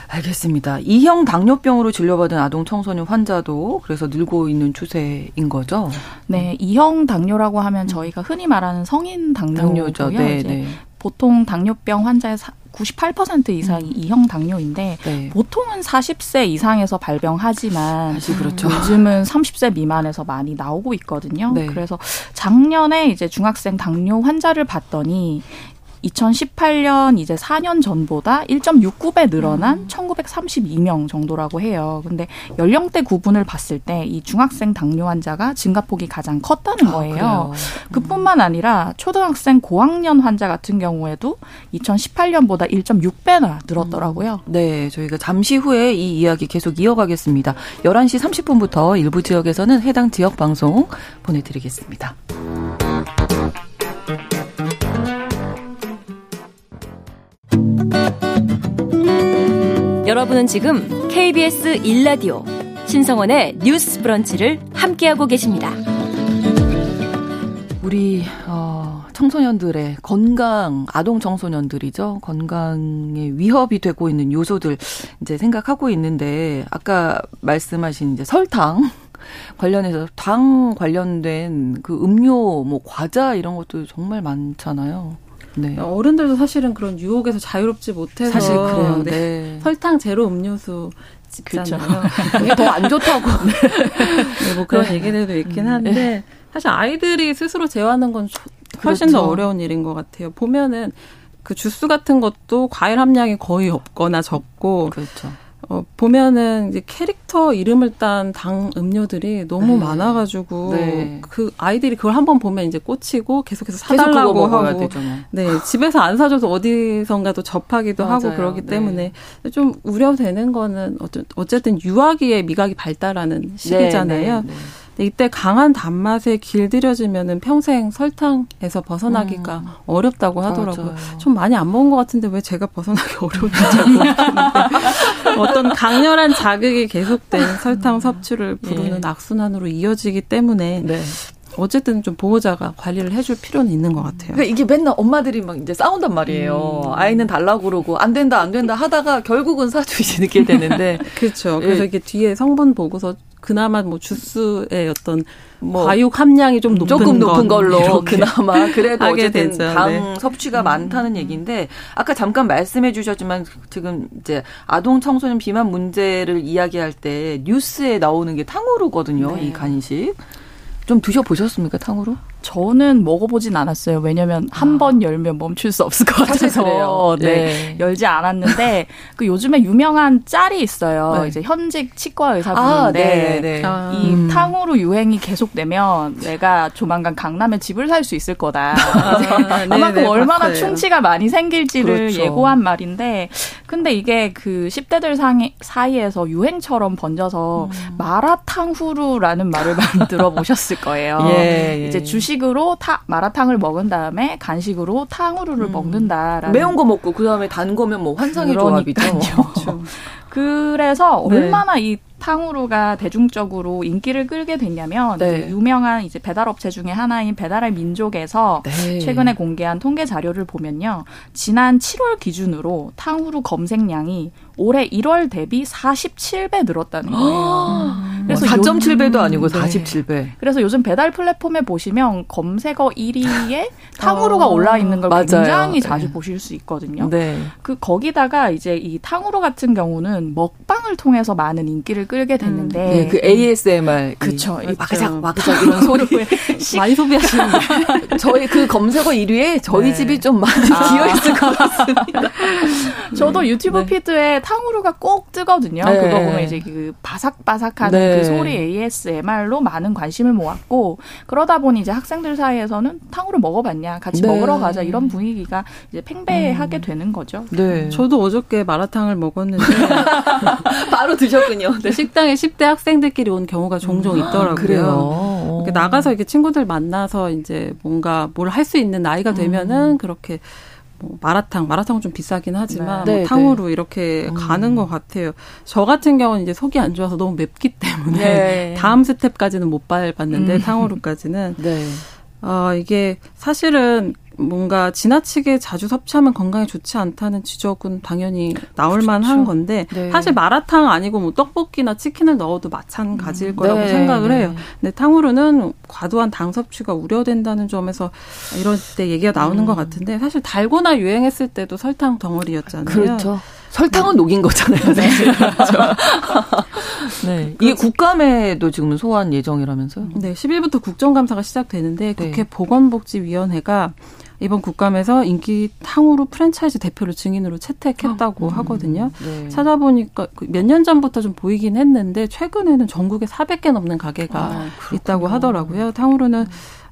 알겠습니다. 이형 당뇨병으로 진료받은 아동 청소년 환자도 그래서 늘고 있는 추세인 거죠? 네, 이형 당뇨라고 하면 저희가 흔히 말하는 성인 당뇨죠. 네, 네. 보통 당뇨병 환자의 98% 이상이 음. 이형 당뇨인데 네. 보통은 40세 이상에서 발병하지만 그렇죠. 요즘은 30세 미만에서 많이 나오고 있거든요. 네. 그래서 작년에 이제 중학생 당뇨 환자를 봤더니 2018년 이제 4년 전보다 1.69배 늘어난 음. 1932명 정도라고 해요. 근데 연령대 구분을 봤을 때 이 중학생 당뇨 환자가 증가폭이 가장 컸다는 아, 거예요. 아, 그뿐만 아니라 초등학생 고학년 환자 같은 경우에도 2018년보다 1.6배나 늘었더라고요. 음. 네, 저희가 잠시 후에 이 이야기 계속 이어가겠습니다. 11시 30분부터 일부 지역에서는 해당 지역 방송 보내드리겠습니다. 여러분은 지금 KBS 1라디오 신성원의 뉴스 브런치를 함께하고 계십니다. 우리 어, 청소년들의 건강, 아동 청소년들이죠. 건강에 위협이 되고 있는 요소들 이제 생각하고 있는데 아까 말씀하신 이제 설탕 관련해서 당 관련된 그 음료, 뭐 과자 이런 것도 정말 많잖아요. 네. 어른들도 사실은 그런 유혹에서 자유롭지 못해서 사실 그래요. 네. 네. 설탕 제로 음료수 찍잖아요. 그게 더 안 좋다고. 네, 뭐 그런 네. 얘기들도 있긴 한데 네. 사실 아이들이 스스로 제어하는 건 훨씬 그렇죠. 더 어려운 일인 것 같아요. 보면은 그 주스 같은 것도 과일 함량이 거의 없거나 적고 그렇죠. 어, 보면은 이제 캐릭터 이름을 딴 당 음료들이 너무 네. 많아가지고 네. 그 아이들이 그걸 한번 보면 이제 꽂히고 계속해서 사달라고 하고 되죠, 뭐. 네 집에서 안 사줘서 어디선가 도 접하기도 맞아요. 하고 그러기 네. 때문에 좀 우려되는 거는 어쨌든 유아기의 미각이 발달하는 네, 시기잖아요. 이때 강한 단맛에 길들여지면은 평생 설탕에서 벗어나기가 음. 어렵다고 하더라고요. 맞아요. 좀 많이 안 먹은 것 같은데 왜 제가 벗어나기 어려운지 어떤 강렬한 자극이 계속된 설탕 섭취를 부르는 예. 악순환으로 이어지기 때문에 네. 어쨌든 좀 보호자가 관리를 해줄 필요는 있는 것 같아요. 그러니까 이게 맨날 엄마들이 막 이제 싸운단 말이에요. 음. 아이는 달라고 그러고 안 된다 안 된다 하다가 결국은 사주시게 되는데. 그렇죠. 그래서 예. 이게 뒤에 성분 보고서 그나마 뭐 주스의 어떤 뭐 과육 함량이 좀 높은 조금 높은 걸로 그나마 그래도 어쨌든 되죠. 당 네. 섭취가 음. 많다는 얘기인데 아까 잠깐 말씀해 주셨지만 지금 이제 아동 청소년 비만 문제를 이야기할 때 뉴스에 나오는 게 탕후루거든요. 네. 이 간식. 좀 드셔 보셨습니까, 탕후루? 저는 먹어보진 않았어요. 왜냐면 한번 아. 열면 멈출 수 없을 것 같아서 네. 네. 열지 않았는데 그 요즘에 유명한 짤이 있어요. 네. 이제 현직 치과 의사분인데 아, 네, 네. 아. 이 음. 탕후루 유행이 계속되면 내가 조만간 강남에 집을 살 수 있을 거다. 아, 아마 그 얼마나 봤어요. 충치가 많이 생길지를 그렇죠. 예고한 말인데 근데 이게 그 10대들 사이에서 유행처럼 번져서 음. 마라탕후루라는 말을 많이 들어보셨을 거예요. 예, 예. 이제 주식 주식으로 타, 마라탕을 먹은 다음에 간식으로 탕후루를 음. 먹는다라는 매운 거 먹고 그다음에 단 거면 뭐 환상의 조합이죠. 그렇죠. 그래서 네. 얼마나 이 탕후루가 대중적으로 인기를 끌게 됐냐면 네. 유명한 이제 배달업체 중에 하나인 배달의 민족에서 네. 최근에 공개한 통계 자료를 보면요. 지난 7월 기준으로 탕후루 검색량이 올해 1월 대비 47배 늘었다는 거예요. 그래서 4.7배도 아니고 47배. 네. 그래서 요즘 배달 플랫폼에 보시면 검색어 1위에 탕후루가 어, 올라 있는 걸 맞아요. 굉장히 자주 네. 보실 수 있거든요. 네. 그 거기다가 이제 이 탕후루 같은 경우는 먹방을 통해서 많은 인기를 끌게 됐는데 음. 네, 그 ASMR 그쵸 마그작 마그작 이런 소리에 많이 소비하시는데 저희 그 검색어 1위에 저희 네. 집이 좀 많이 아. 기어 있을 것 같습니다. 저도 유튜브 피드에 탕후루가 꼭 뜨거든요. 네. 그거 보면 이제 그 바삭바삭하는 네. 그 소리 ASMR로 많은 관심을 모았고 그러다 보니 이제 학생들 사이에서는 탕후루 먹어봤냐, 같이 네. 먹으러 가자 이런 분위기가 이제 팽배하게 음. 되는 거죠. 네. 저도 어저께 마라탕을 먹었는데 바로 드셨군요. 네. 식당에 10대 학생들끼리 온 경우가 종종 음. 있더라고요. 아, 그래요. 나가서 이렇게 친구들 만나서 이제 뭔가 뭘 할 수 있는 나이가 되면은 음. 그렇게 뭐 마라탕, 마라탕은 좀 비싸긴 하지만 네. 뭐 네, 탕후루 네. 이렇게 음. 가는 것 같아요. 저 같은 경우는 이제 속이 안 좋아서 너무 맵기 때문에 네. 다음 스텝까지는 못 밟았는데 음. 탕후루까지는 네. 어, 이게 사실은 뭔가 지나치게 자주 섭취하면 건강에 좋지 않다는 지적은 당연히 나올 그렇죠. 만한 건데 네. 사실 마라탕 아니고 뭐 떡볶이나 치킨을 넣어도 마찬가지일 음. 거라고 네. 생각을 해요. 근데 탕후루는 과도한 당 섭취가 우려된다는 점에서 이런 때 얘기가 나오는 음. 것 같은데 사실 달고나 유행했을 때도 설탕 덩어리였잖아요. 그렇죠. 설탕은 네. 녹인 거잖아요, 네. 사실. 그렇죠. 네. 이게 국감에도 지금 소환 예정이라면서요? 네, 10일부터 국정감사가 시작되는데 네. 국회 보건복지위원회가 이번 국감에서 인기 탕후루 프랜차이즈 대표를 증인으로 채택했다고 어. 하거든요. 네. 찾아보니까 그 몇년 전부터 좀 보이긴 했는데 최근에는 전국에 400개 넘는 가게가 아, 있다고 하더라고요. 탕후루는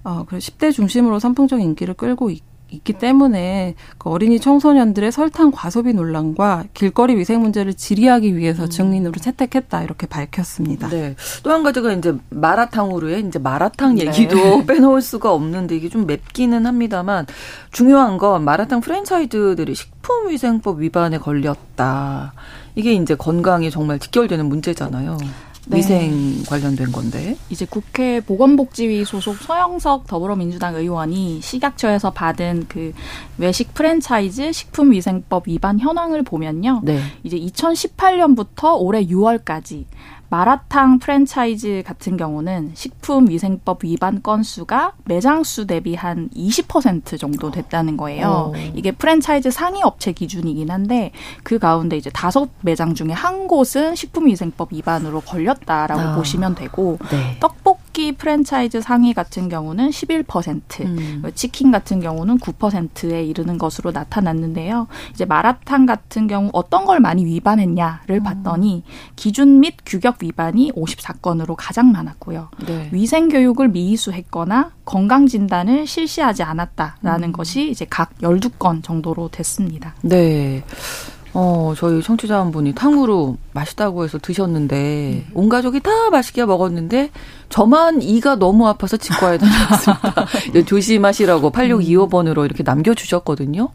어, 그래 10대 중심으로 선풍적 인기를 끌고 있, 있기 때문에 그 어린이 청소년들의 설탕 과소비 논란과 길거리 위생 문제를 질의하기 위해서 음. 증인으로 채택했다 이렇게 밝혔습니다. 네. 또 한 가지가 이제 마라탕으로의 이제 마라탕 네. 얘기도 네. 빼놓을 수가 없는데 이게 좀 맵기는 합니다만 중요한 건 마라탕 프랜차이즈들이 식품위생법 위반에 걸렸다. 이게 이제 건강에 정말 직결되는 문제잖아요. 네. 위생 관련된 건데. 이제 국회 보건복지위 소속 서영석 더불어민주당 의원이 식약처에서 받은 그 외식 프랜차이즈 식품위생법 위반 현황을 보면요. 네. 이제 2018년부터 올해 6월까지 마라탕 프랜차이즈 같은 경우는 식품위생법 위반 건수가 매장 수 대비 한 20% 정도 됐다는 거예요. 오. 어. 이게 프랜차이즈 상위 업체 기준이긴 한데 그 가운데 이제 다섯 매장 중에 한 곳은 식품위생법 위반으로 걸렸다라고 아. 보시면 되고 네. 떡볶이 떡볶이 프랜차이즈 상위 같은 경우는 11%, 음. 치킨 같은 경우는 9%에 이르는 것으로 나타났는데요. 이제 마라탕 같은 경우 어떤 걸 많이 위반했냐를 음. 봤더니 기준 및 규격 위반이 54건으로 가장 많았고요. 네. 위생 교육을 미이수했거나 건강 진단을 실시하지 않았다라는 음. 것이 이제 각 12건 정도로 됐습니다. 네. 어, 저희 청취자 한 분이 탕후루 맛있다고 해서 드셨는데, 음. 온 가족이 다 맛있게 먹었는데, 저만 이가 너무 아파서 치과에 다녔습니다. 조심하시라고 8625번으로 이렇게 남겨주셨거든요.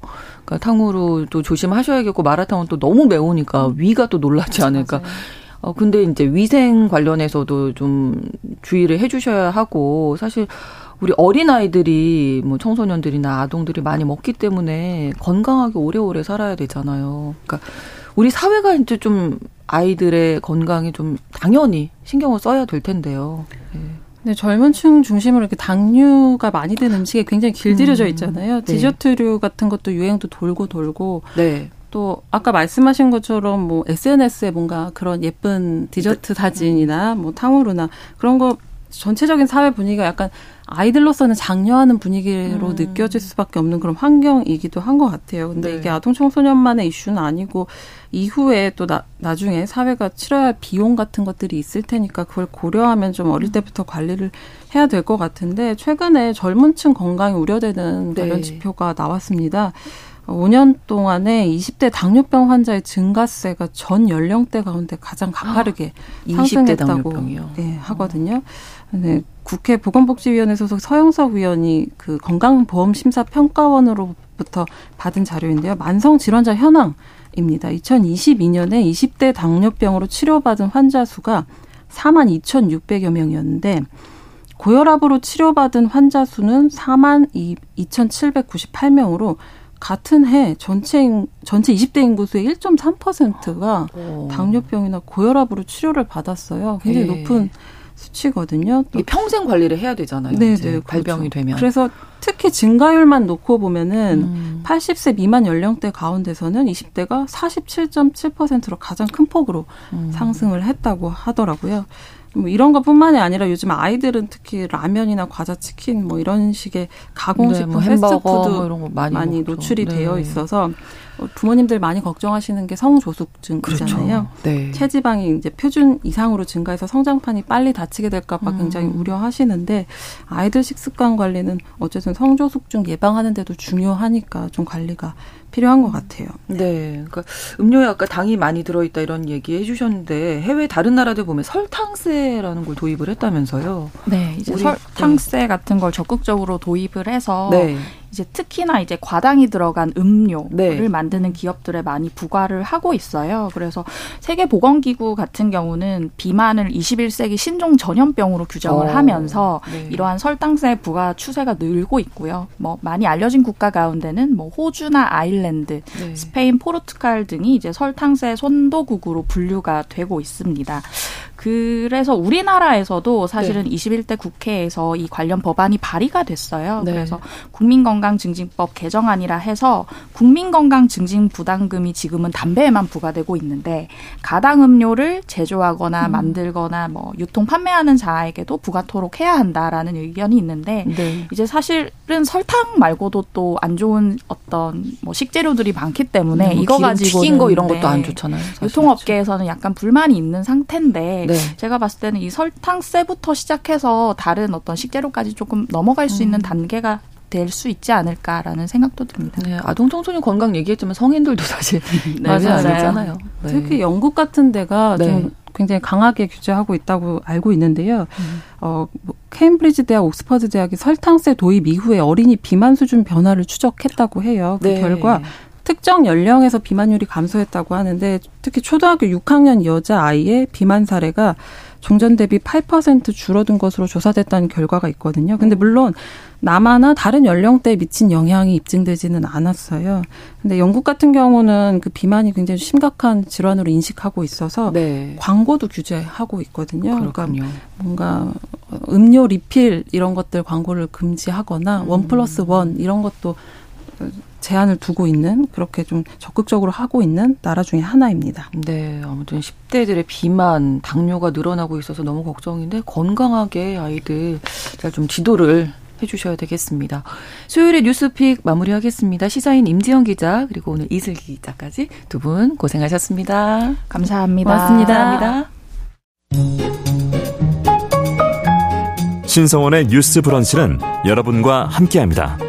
그러니까 탕후루도 조심하셔야겠고, 마라탕은 또 너무 매우니까 위가 또 놀라지 않을까. 어, 근데 이제 위생 관련해서도 좀 주의를 해 주셔야 하고, 사실, 우리 어린 아이들이 뭐 청소년들이나 아동들이 많이 먹기 때문에 건강하게 오래오래 살아야 되잖아요. 그러니까 우리 사회가 이제 좀 아이들의 건강에 좀 당연히 신경을 써야 될 텐데요. 네. 네, 젊은 층 중심으로 이렇게 당류가 많이 든 음식에 굉장히 길들여져 음. 있잖아요. 음, 네. 디저트류 같은 것도 유행도 돌고 돌고. 네. 또 아까 말씀하신 것처럼 뭐 SNS에 뭔가 그런 예쁜 디저트 네. 사진이나 뭐 탕후루나 그런 거 전체적인 사회 분위기가 약간 아이들로서는 장려하는 분위기로 음. 느껴질 수밖에 없는 그런 환경이기도 한 것 같아요. 근데 네. 이게 아동 청소년만의 이슈는 아니고 이후에 또 나, 나중에 사회가 치러야 할 비용 같은 것들이 있을 테니까 그걸 고려하면 좀 어릴 때부터 관리를 해야 될 것 같은데 최근에 젊은 층 건강이 우려되는 네. 관련 지표가 나왔습니다. 5년 동안에 20대 당뇨병 환자의 증가세가 전 연령대 가운데 가장 가파르게 아, 상승했다고 네, 하거든요. 네, 국회 보건복지위원회 소속 서영석 위원이 그 건강보험심사평가원으로 부터 받은 자료인데요. 만성 질환자 현황입니다. 2022년에 20대 당뇨병으로 치료받은 환자 수가 4만 2,600여 명이었는데 고혈압으로 치료받은 환자 수는 4만 2,798명으로 같은 해 전체 전체 20대 인구수의 1.3%가 오. 당뇨병이나 고혈압으로 치료를 받았어요. 굉장히 네. 높은 수치거든요. 또 평생 관리를 해야 되잖아요. 네, 네, 그렇죠. 발병이 되면. 그래서 특히 증가율만 놓고 보면은 음. 80세 미만 연령대 가운데서는 20대가 47.7%로 가장 큰 폭으로 음. 상승을 했다고 하더라고요. 뭐 이런 것뿐만이 아니라 요즘 아이들은 특히 라면이나 과자, 치킨 뭐 이런 식의 가공식품, 네, 뭐 패스트푸드 뭐 이런 거 많이, 많이 노출이 네. 되어 있어서 부모님들 많이 걱정하시는 게 성조숙증이잖아요. 그렇죠. 네. 체지방이 이제 표준 이상으로 증가해서 성장판이 빨리 다치게 될까봐 음. 굉장히 우려하시는데 아이들 식습관 관리는 어쨌든 성조숙증 예방하는데도 중요하니까 좀 관리가 필요한 것 같아요. 네. 네. 그러니까 음료에 아까 당이 많이 들어있다 이런 얘기 해주셨는데 해외 다른 나라들 보면 설탕세라는 걸 도입을 했다면서요. 네. 이제 설탕세 네. 같은 걸 적극적으로 도입을 해서 네. 이제 특히나 이제 과당이 들어간 음료를 네. 만드는 기업들에 많이 부과를 하고 있어요. 그래서 세계보건기구 같은 경우는 비만을 21세기 신종 전염병으로 규정을 오. 어. 하면서 네. 이러한 설탕세 부과 추세가 늘고 있고요. 뭐 많이 알려진 국가 가운데는 뭐 호주나 아일랜드, 네. 스페인, 포르투갈 등이 이제 설탕세 선도국으로 분류가 되고 있습니다. 그래서 우리나라에서도 사실은 네. 21대 국회에서 이 관련 법안이 발의가 됐어요. 네. 그래서 국민건강증진법 개정안이라 해서 국민건강증진 부담금이 지금은 담배에만 부과되고 있는데 가당 음료를 제조하거나 음. 만들거나 뭐 유통 판매하는 자에게도 부과토록 해야 한다라는 의견이 있는데 네. 이제 사실은 설탕 말고도 또 안 좋은 어떤 뭐 식재료들이 많기 때문에 음, 뭐 이거 가지고 튀긴 거 이런 것도 안 좋잖아요. 유통업계에서는 약간 불만이 있는 상태인데 네. 제가 봤을 때는 이 설탕세부터 시작해서 다른 어떤 식재료까지 조금 넘어갈 수 있는 음. 단계가 될수 있지 않을까라는 생각도 듭니다. 네, 아동 청소년 건강 얘기했지만 성인들도 사실 네, 맞아요. 네. 특히 영국 같은 데가 네. 좀 굉장히 강하게 규제하고 있다고 알고 있는데요. 음. 어, 뭐, 케임브리지 대학, 옥스퍼드 대학이 설탕세 도입 이후에 어린이 비만 수준 변화를 추적했다고 해요. 그 네. 결과 특정 연령에서 비만율이 감소했다고 하는데 특히 초등학교 6학년 여자 아이의 비만 사례가 종전 대비 8% 줄어든 것으로 조사됐다는 결과가 있거든요. 근데 물론 남아나 다른 연령대에 미친 영향이 입증되지는 않았어요. 근데 영국 같은 경우는 그 비만이 굉장히 심각한 질환으로 인식하고 있어서 네. 광고도 규제하고 있거든요. 그러니까 그렇군요. 그러니까 뭔가 음료 리필 이런 것들 광고를 금지하거나 원 플러스 원 이런 것도 제한을 두고 있는 그렇게 좀 적극적으로 하고 있는 나라 중에 하나입니다. 네, 아무튼 10대들의 비만, 당뇨가 늘어나고 있어서 너무 걱정인데 건강하게 아이들 잘 좀 지도를 해주셔야 되겠습니다. 수요일에 뉴스픽 마무리하겠습니다. 시사인 임지영 기자 그리고 오늘 이슬기 기자까지 두 분 고생하셨습니다. 감사합니다. 고맙습니다. 신성원의 뉴스 브런치는 여러분과 함께합니다.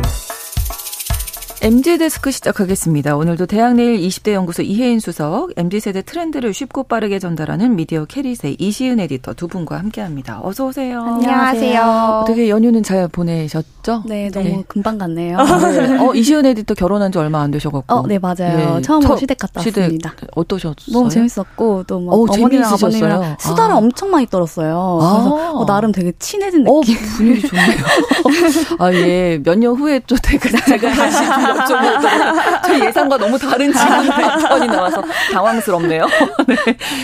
MZ 데스크 시작하겠습니다. 오늘도 대학내일 20대 연구소 이혜인 수석, MZ 세대 트렌드를 쉽고 빠르게 전달하는 미디어 캐릿의 이시은 에디터 두 분과 함께합니다. 어서 오세요. 안녕하세요. 어떻게 연휴는 잘 보내셨죠? 네, 너무 네. 금방 갔네요. 아, 네. 어, 이시은 에디터 결혼한 지 얼마 안 되셔갖고. 어, 네 맞아요. 네. 처음으로 시댁 갔다 시댁 왔습니다. 어떠셨어요? 너무 재밌었고 또뭐 어, 머니랑 아버님이랑 수다를 아. 엄청 많이 떨었어요. 그래서 아. 어, 나름 되게 친해진 어, 느낌. 어, 분위기 좋네요. 아 예, 몇 년 후에 또 제가 다시 여쭤보도록 저 예상과 너무 다른 질문 패턴이 나와서 당황스럽네요. 네.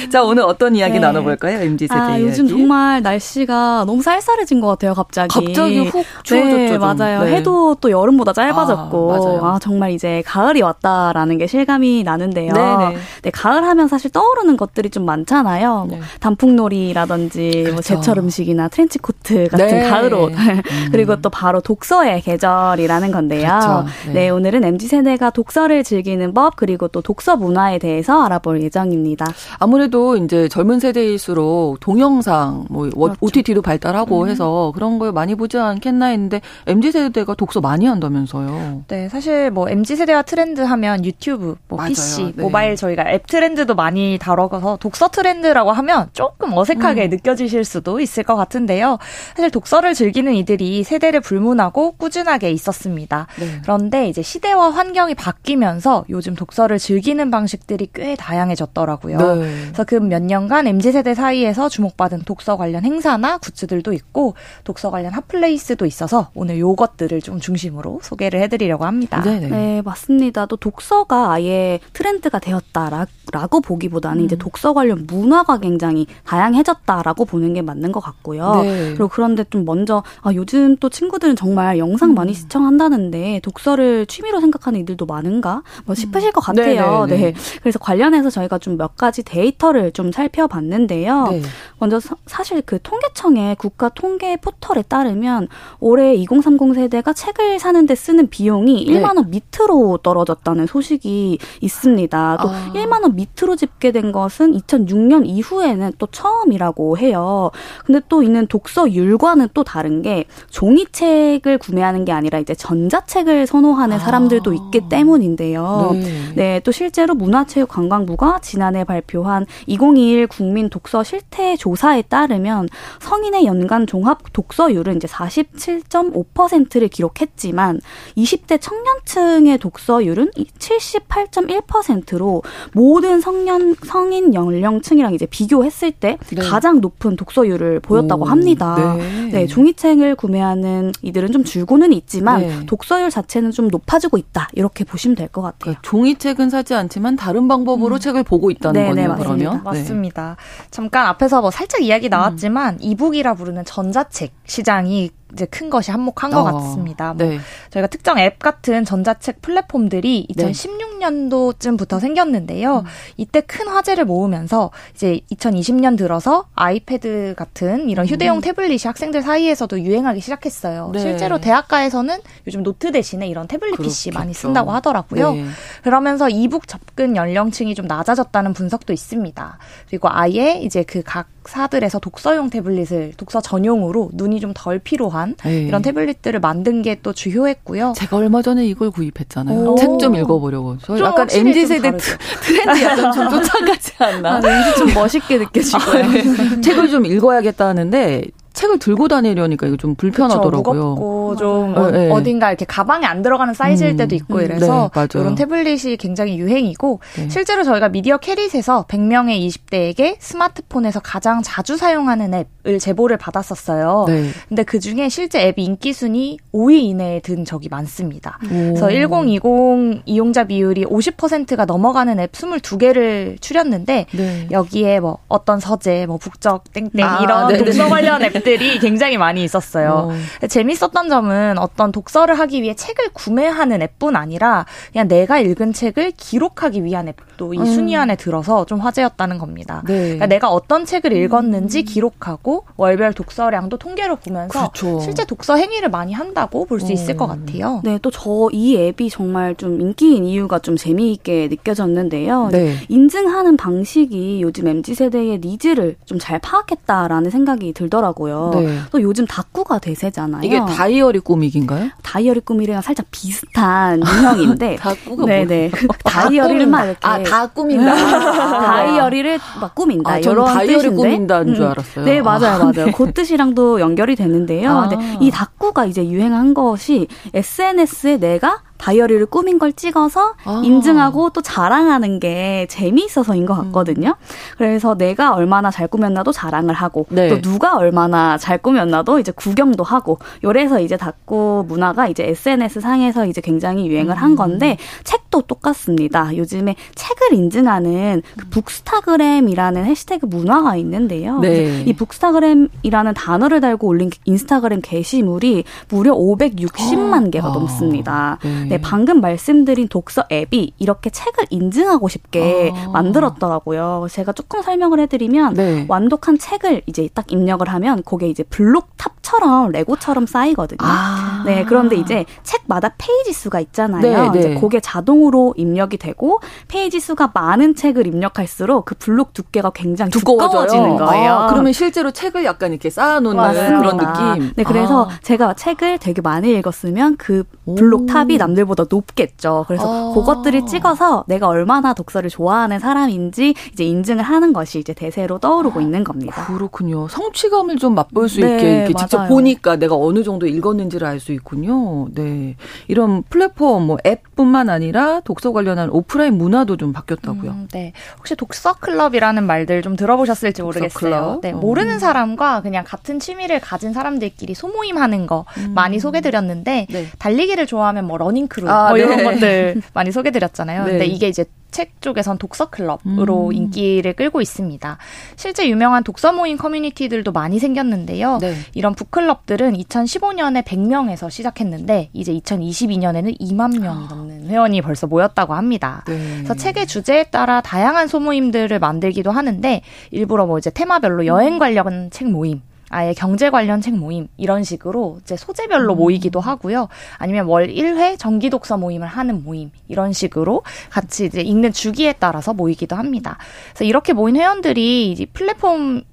자, 오늘 어떤 이야기 네. 나눠볼까요? MZ 세대 아. 요즘 정말 날씨가 너무 쌀쌀해진 것 같아요, 갑자기. 갑자기 훅 추워졌죠. 네, 맞아요. 네. 해도 또 여름보다 짧아졌고. 아, 아, 정말 이제 가을이 왔다라는 게 실감이 나는데요. 네네. 네, 가을 하면 사실 떠오르는 것들이 좀 많잖아요. 뭐 네. 단풍놀이라든지 뭐 그렇죠. 뭐 제철 음식이나 트렌치 코트 같은 네. 가을 옷. 음. 그리고 또 바로 독서의 계절이라는 건데요. 그렇죠. 네. 네, 오늘은 MZ 세대가 독서를 즐기는 법 그리고 또 독서 문화에 대해서 알아볼 예정입니다. 아무래도 이제 젊은 세대일수록 동영상 뭐 그렇죠. OTT도 발달하고 음. 해서 그런 걸 많이 보지 않겠나 했는데 MZ 세대가 독서 많이 한다면서요. 네, 사실 뭐 MZ 세대와 트렌드 하면 유튜브, 뭐 맞아요. PC, 네. 모바일 저희가 앱 트렌드도 많이 다뤄서 독서 트렌드라고 하면 조금 어색하게 음. 느껴지실 수도 있을 것 같은데요. 사실 독서를 즐기는 이들이 세대를 불문하고 꾸준하게 있었습니다. 네. 그런데 이제 시대와 환경이 바뀌면서 요즘 독서를 즐기는 방식들이 꽤 다양해졌더라고요. 네. 그래서 그 몇 년간 MZ 세대 사이에서 주목받은 독서 관련 행사나 굿즈들도 있고 독서 관련 핫플레이스도 있어서 오늘 요것들을 좀 중심으로 소개를 해드리려고 합니다. 네네. 네 맞습니다. 또 독서가 아예 트렌드가 되었다라고 보기보다는 음. 이제 독서 관련 문화가 굉장히 다양해졌다라고 보는 게 맞는 것 같고요. 네. 그리고 그런데 좀 먼저 아, 요즘 또 친구들은 정말 영상 많이 음. 시청한다는데 독서를 취미로 생각하는 이들도 많은가 뭐 싶으실 것 같아요. 네네네. 네. 그래서 관련해서 저희가 좀 몇 가지 데이터를 좀 살펴봤는데요. 네. 먼저 사, 사실 그 통계청의 국가 통계 포털에 따르면 올해 2030 세대가 책을 사는데 쓰는 비용이 네. 1만 원 밑으로 떨어졌다는 소식이 있습니다. 또 아. 1만 원 밑으로 집계된 것은 2006년 이후에는 또 처음이라고 해요. 근데 또 있는 독서율과는 또 다른 게 종이책을 구매하는 게 아니라 이제 전자책을 선호하는 사람들도 있기 때문인데요. 네. 네, 또 실제로 문화체육관광부가 지난해 발표한 2021 국민 독서 실태 조사에 따르면 성인의 연간 종합 독서율은 이제 47.5%를 기록했지만 20대 청년층의 독서율은 78.1%로 모든 성년 성인 연령층이랑 이제 비교했을 때 네. 가장 높은 독서율을 보였다고 오, 합니다. 네. 네. 종이책을 구매하는 이들은 좀 줄고는 있지만 네. 독서율 자체는 좀 높 아지고 있다. 있다 이렇게 보시면 될 것 같아요. 그러니까 종이책은 사지 않지만 다른 방법으로 음. 책을 보고 있다는 네네, 거네요. 맞습니다. 그러면 맞습니다. 네. 잠깐 앞에서 뭐 살짝 이야기 나왔지만 음. 이북이라 부르는 전자책 시장이 이제 큰 것이 한몫한 것 어, 같습니다. 뭐 네. 저희가 특정 앱 같은 전자책 플랫폼들이 2016년도쯤부터 생겼는데요. 음. 이때 큰 화제를 모으면서 이제 2020년 들어서 아이패드 같은 이런 음. 휴대용 태블릿이 학생들 사이에서도 유행하기 시작했어요. 네. 실제로 대학가에서는 요즘 노트 대신에 이런 태블릿 그렇겠죠. PC 많이 쓴다고 하더라고요. 네. 그러면서 이북 접근 연령층이 좀 낮아졌다는 분석도 있습니다. 그리고 아예 이제 그각 사들에서 독서용 태블릿을 독서 전용으로 눈이 좀덜 필요한 네. 이런 태블릿들을 만든 게 또 주요했고요. 제가 얼마 전에 이걸 구입했잖아요. 책 좀 읽어보려고. 저 약간 MZ 세대 트렌드 약간 좀 쫓아가지 않나? 아, 왠지 좀 멋있게 느껴지고요. 아, 네. 책을 좀 읽어야겠다 하는데 책을 들고 다니려니까 이거 좀 불편하더라고요. 무겁고 좀 어, 네. 어딘가 이렇게 가방에 안 들어가는 사이즈일 음, 때도 있고 음, 이래서 네, 이런 태블릿이 굉장히 유행이고 네. 실제로 저희가 미디어 캐릿에서 100명의 20대에게 스마트폰에서 가장 자주 사용하는 앱을 제보를 받았었어요. 네. 근데 그 중에 실제 앱 인기 순위 5위 이내에 든 적이 많습니다. 오. 그래서 1020 이용자 비율이 50%가 넘어가는 앱 22개를 추렸는데 네. 여기에 뭐 어떤 서재, 뭐 북적 땡땡 아, 이런 네네. 독서 관련 앱 앱들이 굉장히 많이 있었어요. 어. 재밌었던 점은 어떤 독서를 하기 위해 책을 구매하는 앱뿐 아니라 그냥 내가 읽은 책을 기록하기 위한 앱도 이 음. 순위 안에 들어서 좀 화제였다는 겁니다. 네. 그러니까 내가 어떤 책을 읽었는지 음. 기록하고 월별 독서량도 통계로 보면서 그렇죠. 실제 독서 행위를 많이 한다고 볼 수 있을 것 어. 같아요. 네, 또 저 이 앱이 정말 좀 인기인 이유가 좀 재미있게 느껴졌는데요. 네. 인증하는 방식이 요즘 MZ 세대의 needs를 좀 잘 파악했다라는 생각이 들더라고요. 있고요. 네. 또 요즘 다꾸가 대세잖아요. 이게 다이어리 꾸미기인가요? 다이어리 꾸미기랑 살짝 비슷한 유형인데 다꾸가 네네 다이어리를 막 이렇게 아다 꾸민다. 다이어리를 막 꾸민다. 아, 이런 다이어리 뜻인데. 꾸민다는 음. 줄 알았어요. 네 맞아요 맞아요. 그 뜻이랑도 연결이 되는데요. 아. 근데 이 다꾸가 이제 유행한 것이 SNS에 내가 다이어리를 꾸민 걸 찍어서 아. 인증하고 또 자랑하는 게 재미있어서인 것 같거든요. 음. 그래서 내가 얼마나 잘 꾸몄나도 자랑을 하고 네. 또 누가 얼마나 잘 꾸몄나도 이제 구경도 하고 요래서 이제 닭구 문화가 이제 SNS 상에서 이제 굉장히 유행을 한 음. 건데 책 도 똑같습니다. 요즘에 책을 인증하는 그 북스타그램이라는 해시태그 문화가 있는데요. 네. 이 북스타그램이라는 단어를 달고 올린 인스타그램 게시물이 무려 560만 개가 아. 넘습니다. 네. 네, 방금 말씀드린 독서 앱이 이렇게 책을 인증하고 싶게 아. 만들었더라고요. 제가 조금 설명을 해드리면 네. 완독한 책을 이제 딱 입력을 하면 그게 이제 블록 탑처럼 레고처럼 쌓이거든요. 아. 네, 그런데 이제 책마다 페이지 수가 있잖아요. 네, 네. 이제 그게 자동으로 입력이 되고 페이지 수가 많은 책을 입력할수록 그 블록 두께가 굉장히 두꺼워져요. 두꺼워지는 거예요. 아, 그러면 실제로 책을 약간 이렇게 쌓아놓는 맞습니다. 그런 느낌. 네, 그래서 아. 제가 책을 되게 많이 읽었으면 그 블록 탑이 남 남들보다 높겠죠. 그래서 아. 그것들을 찍어서 내가 얼마나 독서를 좋아하는 사람인지 이제 인증을 하는 것이 이제 대세로 떠오르고 있는 겁니다. 그렇군요. 성취감을 좀 맛볼 수 네, 있게 이렇게 직접 보니까 내가 어느 정도 읽었는지를 알 수 있군요. 네. 이런 플랫폼 뭐 앱뿐만 아니라 독서 관련한 오프라인 문화도 좀 바뀌었다고요. 음, 네. 혹시 독서 클럽이라는 말들 좀 들어보셨을지 모르겠어요. 네. 어. 모르는 사람과 그냥 같은 취미를 가진 사람들끼리 소모임 하는 거 음. 많이 소개 드렸는데 네. 달리기를 좋아하면 뭐 러닝 크루 아, 뭐 이런 네. 것들 많이 소개 드렸잖아요. 네. 근데 이게 이제 책 쪽에선 독서 클럽으로 음. 인기를 끌고 있습니다. 실제 유명한 독서 모임 커뮤니티들도 많이 생겼는데요. 네. 이런 북클럽들은 2015년에 100명에서 시작했는데 이제 2022년에는 2만 명이 아. 넘는 회원이 벌써 모였다고 합니다. 네. 그래서 책의 주제에 따라 다양한 소모임들을 만들기도 하는데 일부러 뭐 이제 테마별로 여행 관련 책 모임 아예 경제 관련 책 모임 이런 식으로 이제 소재별로 음. 모이기도 하고요. 아니면 월 1회 정기 독서 모임을 하는 모임 이런 식으로 같이 이제 읽는 주기에 따라서 모이기도 합니다. 그래서 이렇게 모인 회원들이 이제 플랫폼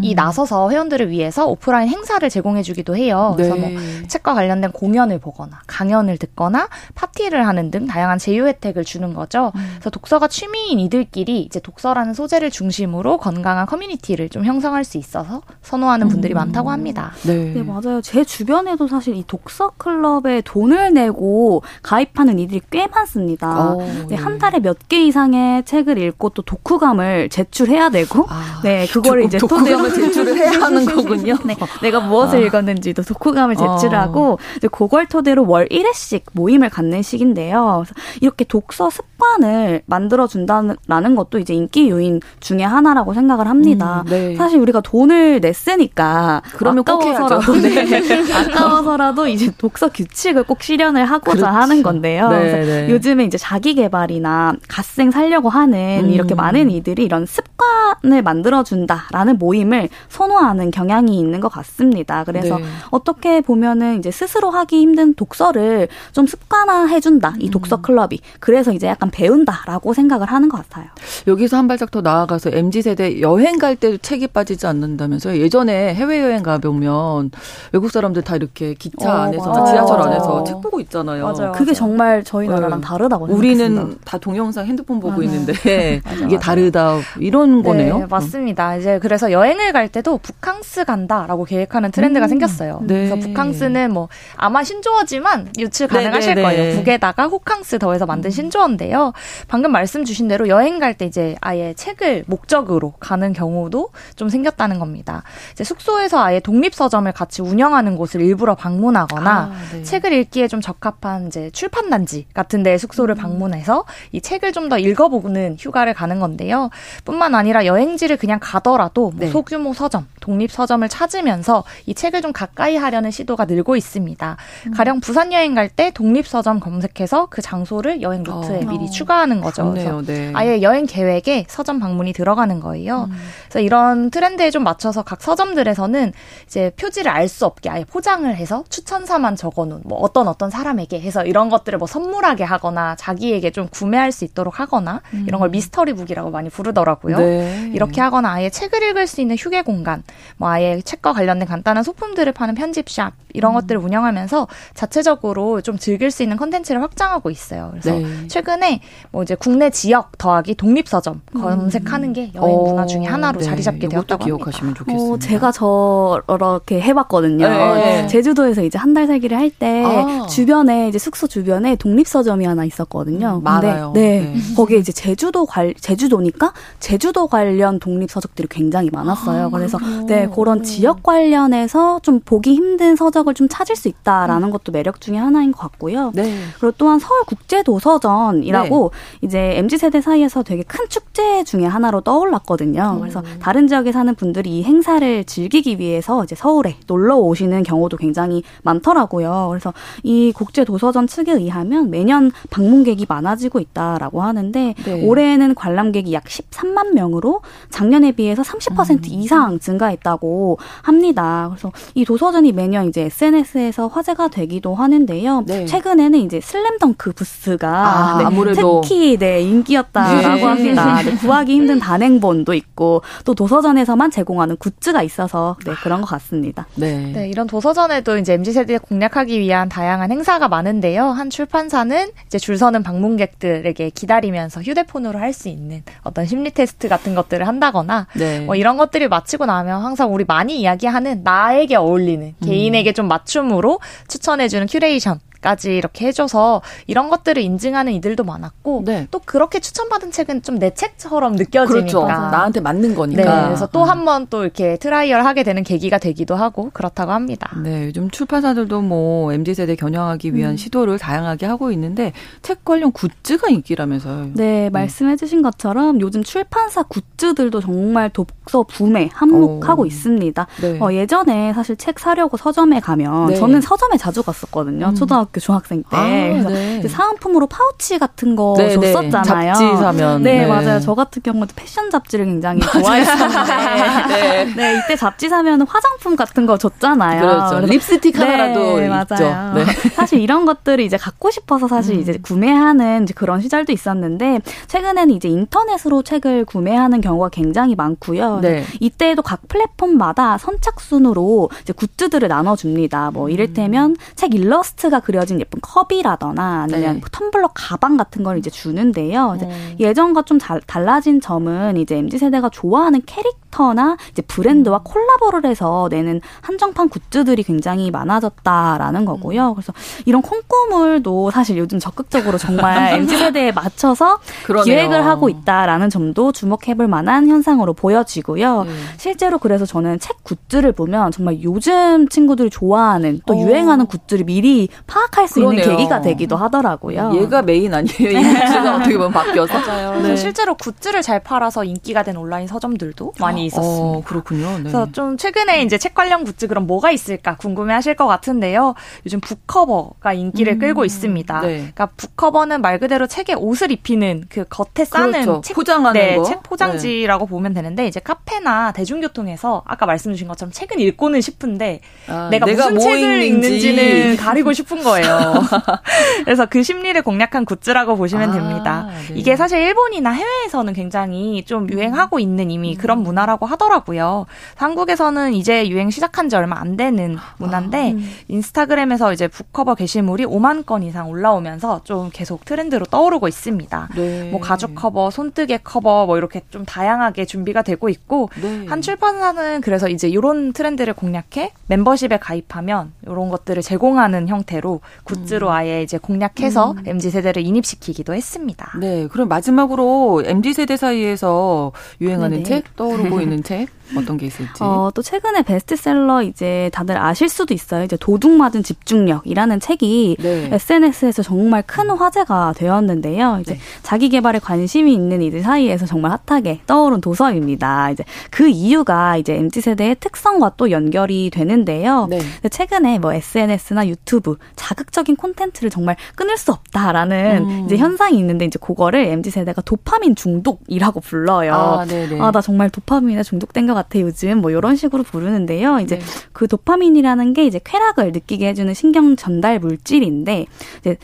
이 음. 나서서 회원들을 위해서 오프라인 행사를 제공해주기도 해요. 그래서 뭐 네. 뭐 책과 관련된 공연을 보거나 강연을 듣거나 파티를 하는 등 다양한 제휴 혜택을 주는 거죠. 음. 그래서 독서가 취미인 이들끼리 이제 독서라는 소재를 중심으로 건강한 커뮤니티를 좀 형성할 수 있어서 선호하는 분들이 음. 많다고 합니다. 네. 네. 맞아요. 제 주변에도 사실 이 독서 클럽에 돈을 내고 가입하는 이들이 꽤 많습니다. 오, 네, 네. 한 달에 몇 개 이상의 책을 읽고 또 독후감을 제출해야 되고, 아, 네 그거를 이제 토대로 독후감을 제출을 해야 하는 거군요. 네, 내가 무엇을 아. 읽었는지도 독후감을 제출하고 어. 그걸 토대로 월 1회씩 모임을 갖는 식인데요. 이렇게 독서 습관을 만들어 준다는 것도 이제 인기 요인 중에 하나라고 생각을 합니다. 음, 네. 사실 우리가 돈을 냈으니까 그러면 아까워서라도 네. 아까워서라도 이제 독서 규칙을 꼭 실현을 하고자 그렇죠. 하는 건데요. 네, 네. 요즘에 이제 자기 개발이나 갓생 살려고 하는 음. 이렇게 많은 이들이 이런 습관을 만들어 준다라는 모임을 선호하는 경향이 있는 것 같습니다. 그래서 네. 어떻게 보면은 이제 스스로 하기 힘든 독서를 좀 습관화해 준다. 이 음. 독서 클럽이. 그래서 이제 약간 배운다라고 생각을 하는 것 같아요. 여기서 한 발짝 더 나아가서 MZ 세대 여행 갈 때도 책이 빠지지 않는다면서요. 예전에 해외 여행 가 보면 외국 사람들 다 이렇게 기차 어, 안에서 맞아요. 지하철 안에서 책 보고 있잖아요. 맞아요. 그게 정말 저희 나라랑 네. 다르다고 우리는 생각했습니다. 다 동영상 핸드폰 보고 맞아요. 있는데 맞아, 이게 다르다 이런 네, 거네요. 맞습니다. 이제 그래서 여행을 갈 때도 북캉스 간다라고 계획하는 트렌드가 음. 생겼어요. 네. 그래서 북캉스는 뭐 아마 신조어지만 유출 네, 가능하실 네, 거예요. 북에다가 호캉스 더해서 만든 음. 신조어인데요. 방금 말씀 주신 대로 여행 갈 때 이제 아예 책을 목적으로 가는 경우도 좀 생겼다는 겁니다. 이제 숙소에서 아예 독립 서점을 같이 운영하는 곳을 일부러 방문하거나 아, 네. 책을 읽기에 좀 적합한 이제 출판 단지 같은 데 숙소를 음. 방문해서 이 책을 좀 더 읽어보는 휴가를 가는 건데요. 뿐만 아니라 여행지를 그냥 가더라도 뭐 네. 소규모 서점, 독립 서점을 찾으면서 이 책을 좀 가까이 하려는 시도가 늘고 있습니다. 음. 가령 부산 여행 갈 때 독립 서점 검색해서 그 장소를 여행 루트에 어. 미리 추가하는 거죠. 그래서 네. 아예 여행 계획에 서점 방문이 들어가는 거예요. 음. 그래서 이런 트렌드에 좀 맞춰서 각 서점들에서는 이제 표지를 알 수 없게 아예 포장을 해서 추천사만 적어놓은 뭐 어떤 어떤 사람에게 해서 이런 것들을 뭐 선물하게 하거나 자기에게 좀 구매할 수 있도록 하거나 음. 이런 걸 미스터리 북이라고 많이 부르더라고요. 네. 이렇게 하거나 아예 책을 읽을 수 있는 휴게 공간, 뭐 아예 책과 관련된 간단한 소품들을 파는 편집샵 이런 음. 것들을 운영하면서 자체적으로 좀 즐길 수 있는 컨텐츠를 확장하고 있어요. 그래서 네. 최근에 뭐 이제 국내 지역 더하기 독립 서점 음. 검색하는 게 여행 문화 중에 하나로 네. 자리 잡게 되었다고 기억하시면 합니다. 좋겠습니다. 어, 제가 저렇게 해봤거든요. 네. 제주도에서 이제 한 달 살기를 할때 아. 주변에 이제 숙소 주변에 독립 서점이 하나 있었거든요. 음, 많아요. 네, 네. 거기에 이제 제주도 관 제주도니까 제주도 관련 독립 서적들이 굉장히 많았어요. 아, 그래서 그렇구나. 네 그런 지역 관련해서 좀 보기 힘든 서적을 좀 찾을 수 있다라는 음. 것도 매력 중에 하나인 것 같고요. 네. 그리고 또한 서울 국제 도서전이라고 네. 이제 mz 세대 사이에서 되게 큰 축제 중에 하나로 떠올랐거든요. 음. 그래서 다른 지역에 사는 분들이 이 행사를 즐기기 위해서 이제 서울에 놀러 오시는 경우도 굉장히 많더라고요. 그래서 이 국제 도서전 측에 의하면 매년 방문객이 많아지고 있다라고 하는데 네. 올해에는 관람객이 약 13만 명으로 작년에 비해서 30% 음. 이상 증가했다고 합니다. 그래서 이 도서전이 매년 이제 SNS에서 화제가 되기도 하는데요. 네. 최근에는 이제 슬램덩크 부스가 아, 네, 아무래도 특히 네 인기였다라고 네. 합니다. 네, 구하기 힘든 단행본도 있고 또 도서전에서만 제공하는 굿즈가 있어서 네 그런 것 같습니다. 네. 네 이런 도서전에도 이제 mz 세대 공략하기 위한 다양한 행사가 많은데요. 한 출판사는 이제 줄 서는 방문객들에게 기다리면서 휴대폰으로 할 수 있는 어떤 심리 테스트 같은 것들을 한다거나 네. 뭐 이런 것들이 마치고 나면 항상 우리 많이 이야기하는 나에게 어울리는 개인에게 음. 좀 맞춤으로 추천해주는 큐레이션 까지 이렇게 해줘서 이런 것들을 인증하는 이들도 많았고 네. 또 그렇게 추천받은 책은 좀 내 책처럼 느껴지니까 그렇죠. 나한테 맞는 거니까 네, 그래서 또 한번 음. 또 이렇게 trial 하게 되는 계기가 되기도 하고 그렇다고 합니다. 네, 요즘 출판사들도 뭐 mz 세대 겨냥하기 위한 음. 시도를 다양하게 하고 있는데 책 관련 굿즈가 인기라면서요. 네, 음. 말씀해주신 것처럼 요즘 출판사 굿즈들도 정말 독서 붐에 한몫하고 오. 있습니다. 네. 어, 예전에 사실 책 사려고 서점에 가면 네. 저는 서점에 자주 갔었거든요. 음. 초등학교 중학교 중학생 때 아, 네. 사은품으로 파우치 같은 거 네, 네. 줬었잖아요. 잡지 사면 네, 네, 맞아요. 저 같은 경우도 패션 잡지를 굉장히 좋아했었는데 네. 네. 이때 잡지 사면 화장품 같은 거 줬잖아요. 그렇죠. 립스틱 하나라도 네, 맞아요. 네. 사실 이런 것들을 이제 갖고 싶어서 사실 음. 이제 구매하는 이제 그런 시절도 있었는데 최근에는 이제 인터넷으로 책을 구매하는 경우가 굉장히 많고요. 네. 이때에도 각 플랫폼마다 선착순으로 이제 굿즈들을 나눠줍니다. 뭐 이를테면 음. 책 일러스트가 그려 그려진 예쁜 컵이라거나 아니면 네. 텀블러 가방 같은 걸 이제 주는데요. 이제 음. 예전과 좀 달, 달라진 점은 이제 MZ 세대가 좋아하는 캐릭터나 이제 브랜드와 음. 콜라보를 해서 내는 한정판 굿즈들이 굉장히 많아졌다라는 거고요. 음. 그래서 이런 콩고물도 사실 요즘 적극적으로 정말 MZ 세대에 맞춰서 그러네요. 기획을 하고 있다라는 점도 주목해볼 만한 현상으로 보여지고요. 음. 실제로 그래서 저는 책 굿즈를 보면 정말 요즘 친구들이 좋아하는 또 오. 어. 유행하는 굿즈를 미리 파악 할 수 그러네요. 있는 계기가 되기도 하더라고요. 얘가 메인 아니에요? 이 굿즈가 어떻게 보면 바뀌어서. 맞아요. 네. 실제로 굿즈를 잘 팔아서 인기가 된 온라인 서점들도 많이 어, 있었습니다. 어, 그렇군요. 네. 그래서 좀 최근에 이제 책 관련 굿즈 그럼 뭐가 있을까 궁금해하실 것 같은데요. 요즘 북커버가 인기를 음. 끌고 있습니다. 네. 그러니까 북커버는 말 그대로 책에 옷을 입히는 그 겉에 싸는 그렇죠. 책 포장하는 네, 거. 책 포장지라고 네. 보면 되는데 이제 카페나 대중교통에서 아까 말씀 주신 것처럼 책은 읽고는 싶은데 아, 내가, 내가, 무슨 뭐 책을 읽는지. 읽는지는 가리고 싶은 거예요. 그래서 그 심리를 공략한 굿즈라고 보시면 아, 됩니다. 네. 이게 사실 일본이나 해외에서는 굉장히 좀 유행하고 있는 이미 음. 그런 문화라고 하더라고요. 한국에서는 이제 유행 시작한 지 얼마 안 되는 문화인데 아, 음. 인스타그램에서 이제 북커버 게시물이 5만 건 이상 올라오면서 좀 계속 트렌드로 떠오르고 있습니다. 네. 뭐 가죽 커버, 손뜨개 커버 뭐 이렇게 좀 다양하게 준비가 되고 있고 네. 한 출판사는 그래서 이제 이런 트렌드를 공략해 멤버십에 가입하면 이런 것들을 제공하는 형태로 굿즈로 음. 아예 이제 공략해서 음. mz 세대를 인입시키기도 했습니다. 네, 그럼 마지막으로 mz 세대 사이에서 유행하는 네네. 책 떠오르고 있는 책 어떤 게 있을지. 어, 또 최근에 베스트셀러 이제 다들 아실 수도 있어요. 이제 도둑 맞은 집중력이라는 책이 네. SNS에서 정말 큰 화제가 되었는데요. 이제 네. 자기 개발에 관심이 있는 이들 사이에서 정말 핫하게 떠오른 도서입니다. 이제 그 이유가 이제 MZ 세대의 특성과 또 연결이 되는데요. 네. 최근에 뭐 SNS나 유튜브 자극적인 콘텐츠를 정말 끊을 수 없다라는 음. 이제 현상이 있는데 이제 그거를 MZ 세대가 도파민 중독이라고 불러요. 아, 아, 나 정말 도파민에 중독된 것 같아 요즘 뭐 이런 식으로 부르는데요. 이제 네. 그 도파민이라는 게 이제 쾌락을 느끼게 해주는 신경 전달 물질인데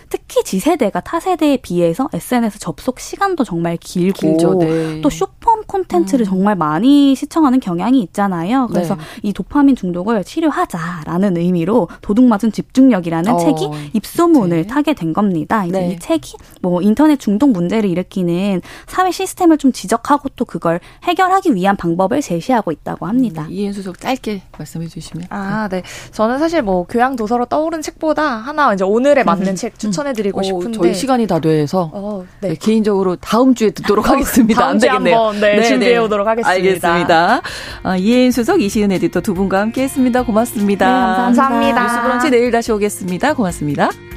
특히 지세대가 타세대에 비해서 SNS 접속 시간도 정말 길고 네. 또 쇼폼 콘텐츠를 음. 정말 많이 시청하는 경향이 있잖아요. 그래서 네. 이 도파민 중독을 치료하자라는 의미로 도둑맞은 집중력이라는 어, 책이 입소문을 네. 타게 된 겁니다. 이제 네. 이 책이 뭐 인터넷 중독 문제를 일으키는 사회 시스템을 좀 지적하고 또 그걸 해결하기 위한 방법을 제시하고 하고 있다고 합니다. 음, 이해수석 짧게 말씀해 주시면. 아, 네. 저는 사실 뭐 교양 도서로 떠오른 책보다 하나 이제 오늘에 맞는 음. 책 추천해 드리고 음. 싶은데 저희 시간이 다 돼서 어, 네. 네, 개인적으로 다음 주에 듣도록 하겠습니다. 다음 주에 한번 네, 네, 준비해 네. 오도록 하겠습니다. 알겠습니다. 어, 이혜인 수석, 이시은 에디터 두 분과 함께 했습니다. 고맙습니다. 네, 감사합니다. 뉴스 브런치 내일 다시 오겠습니다. 고맙습니다.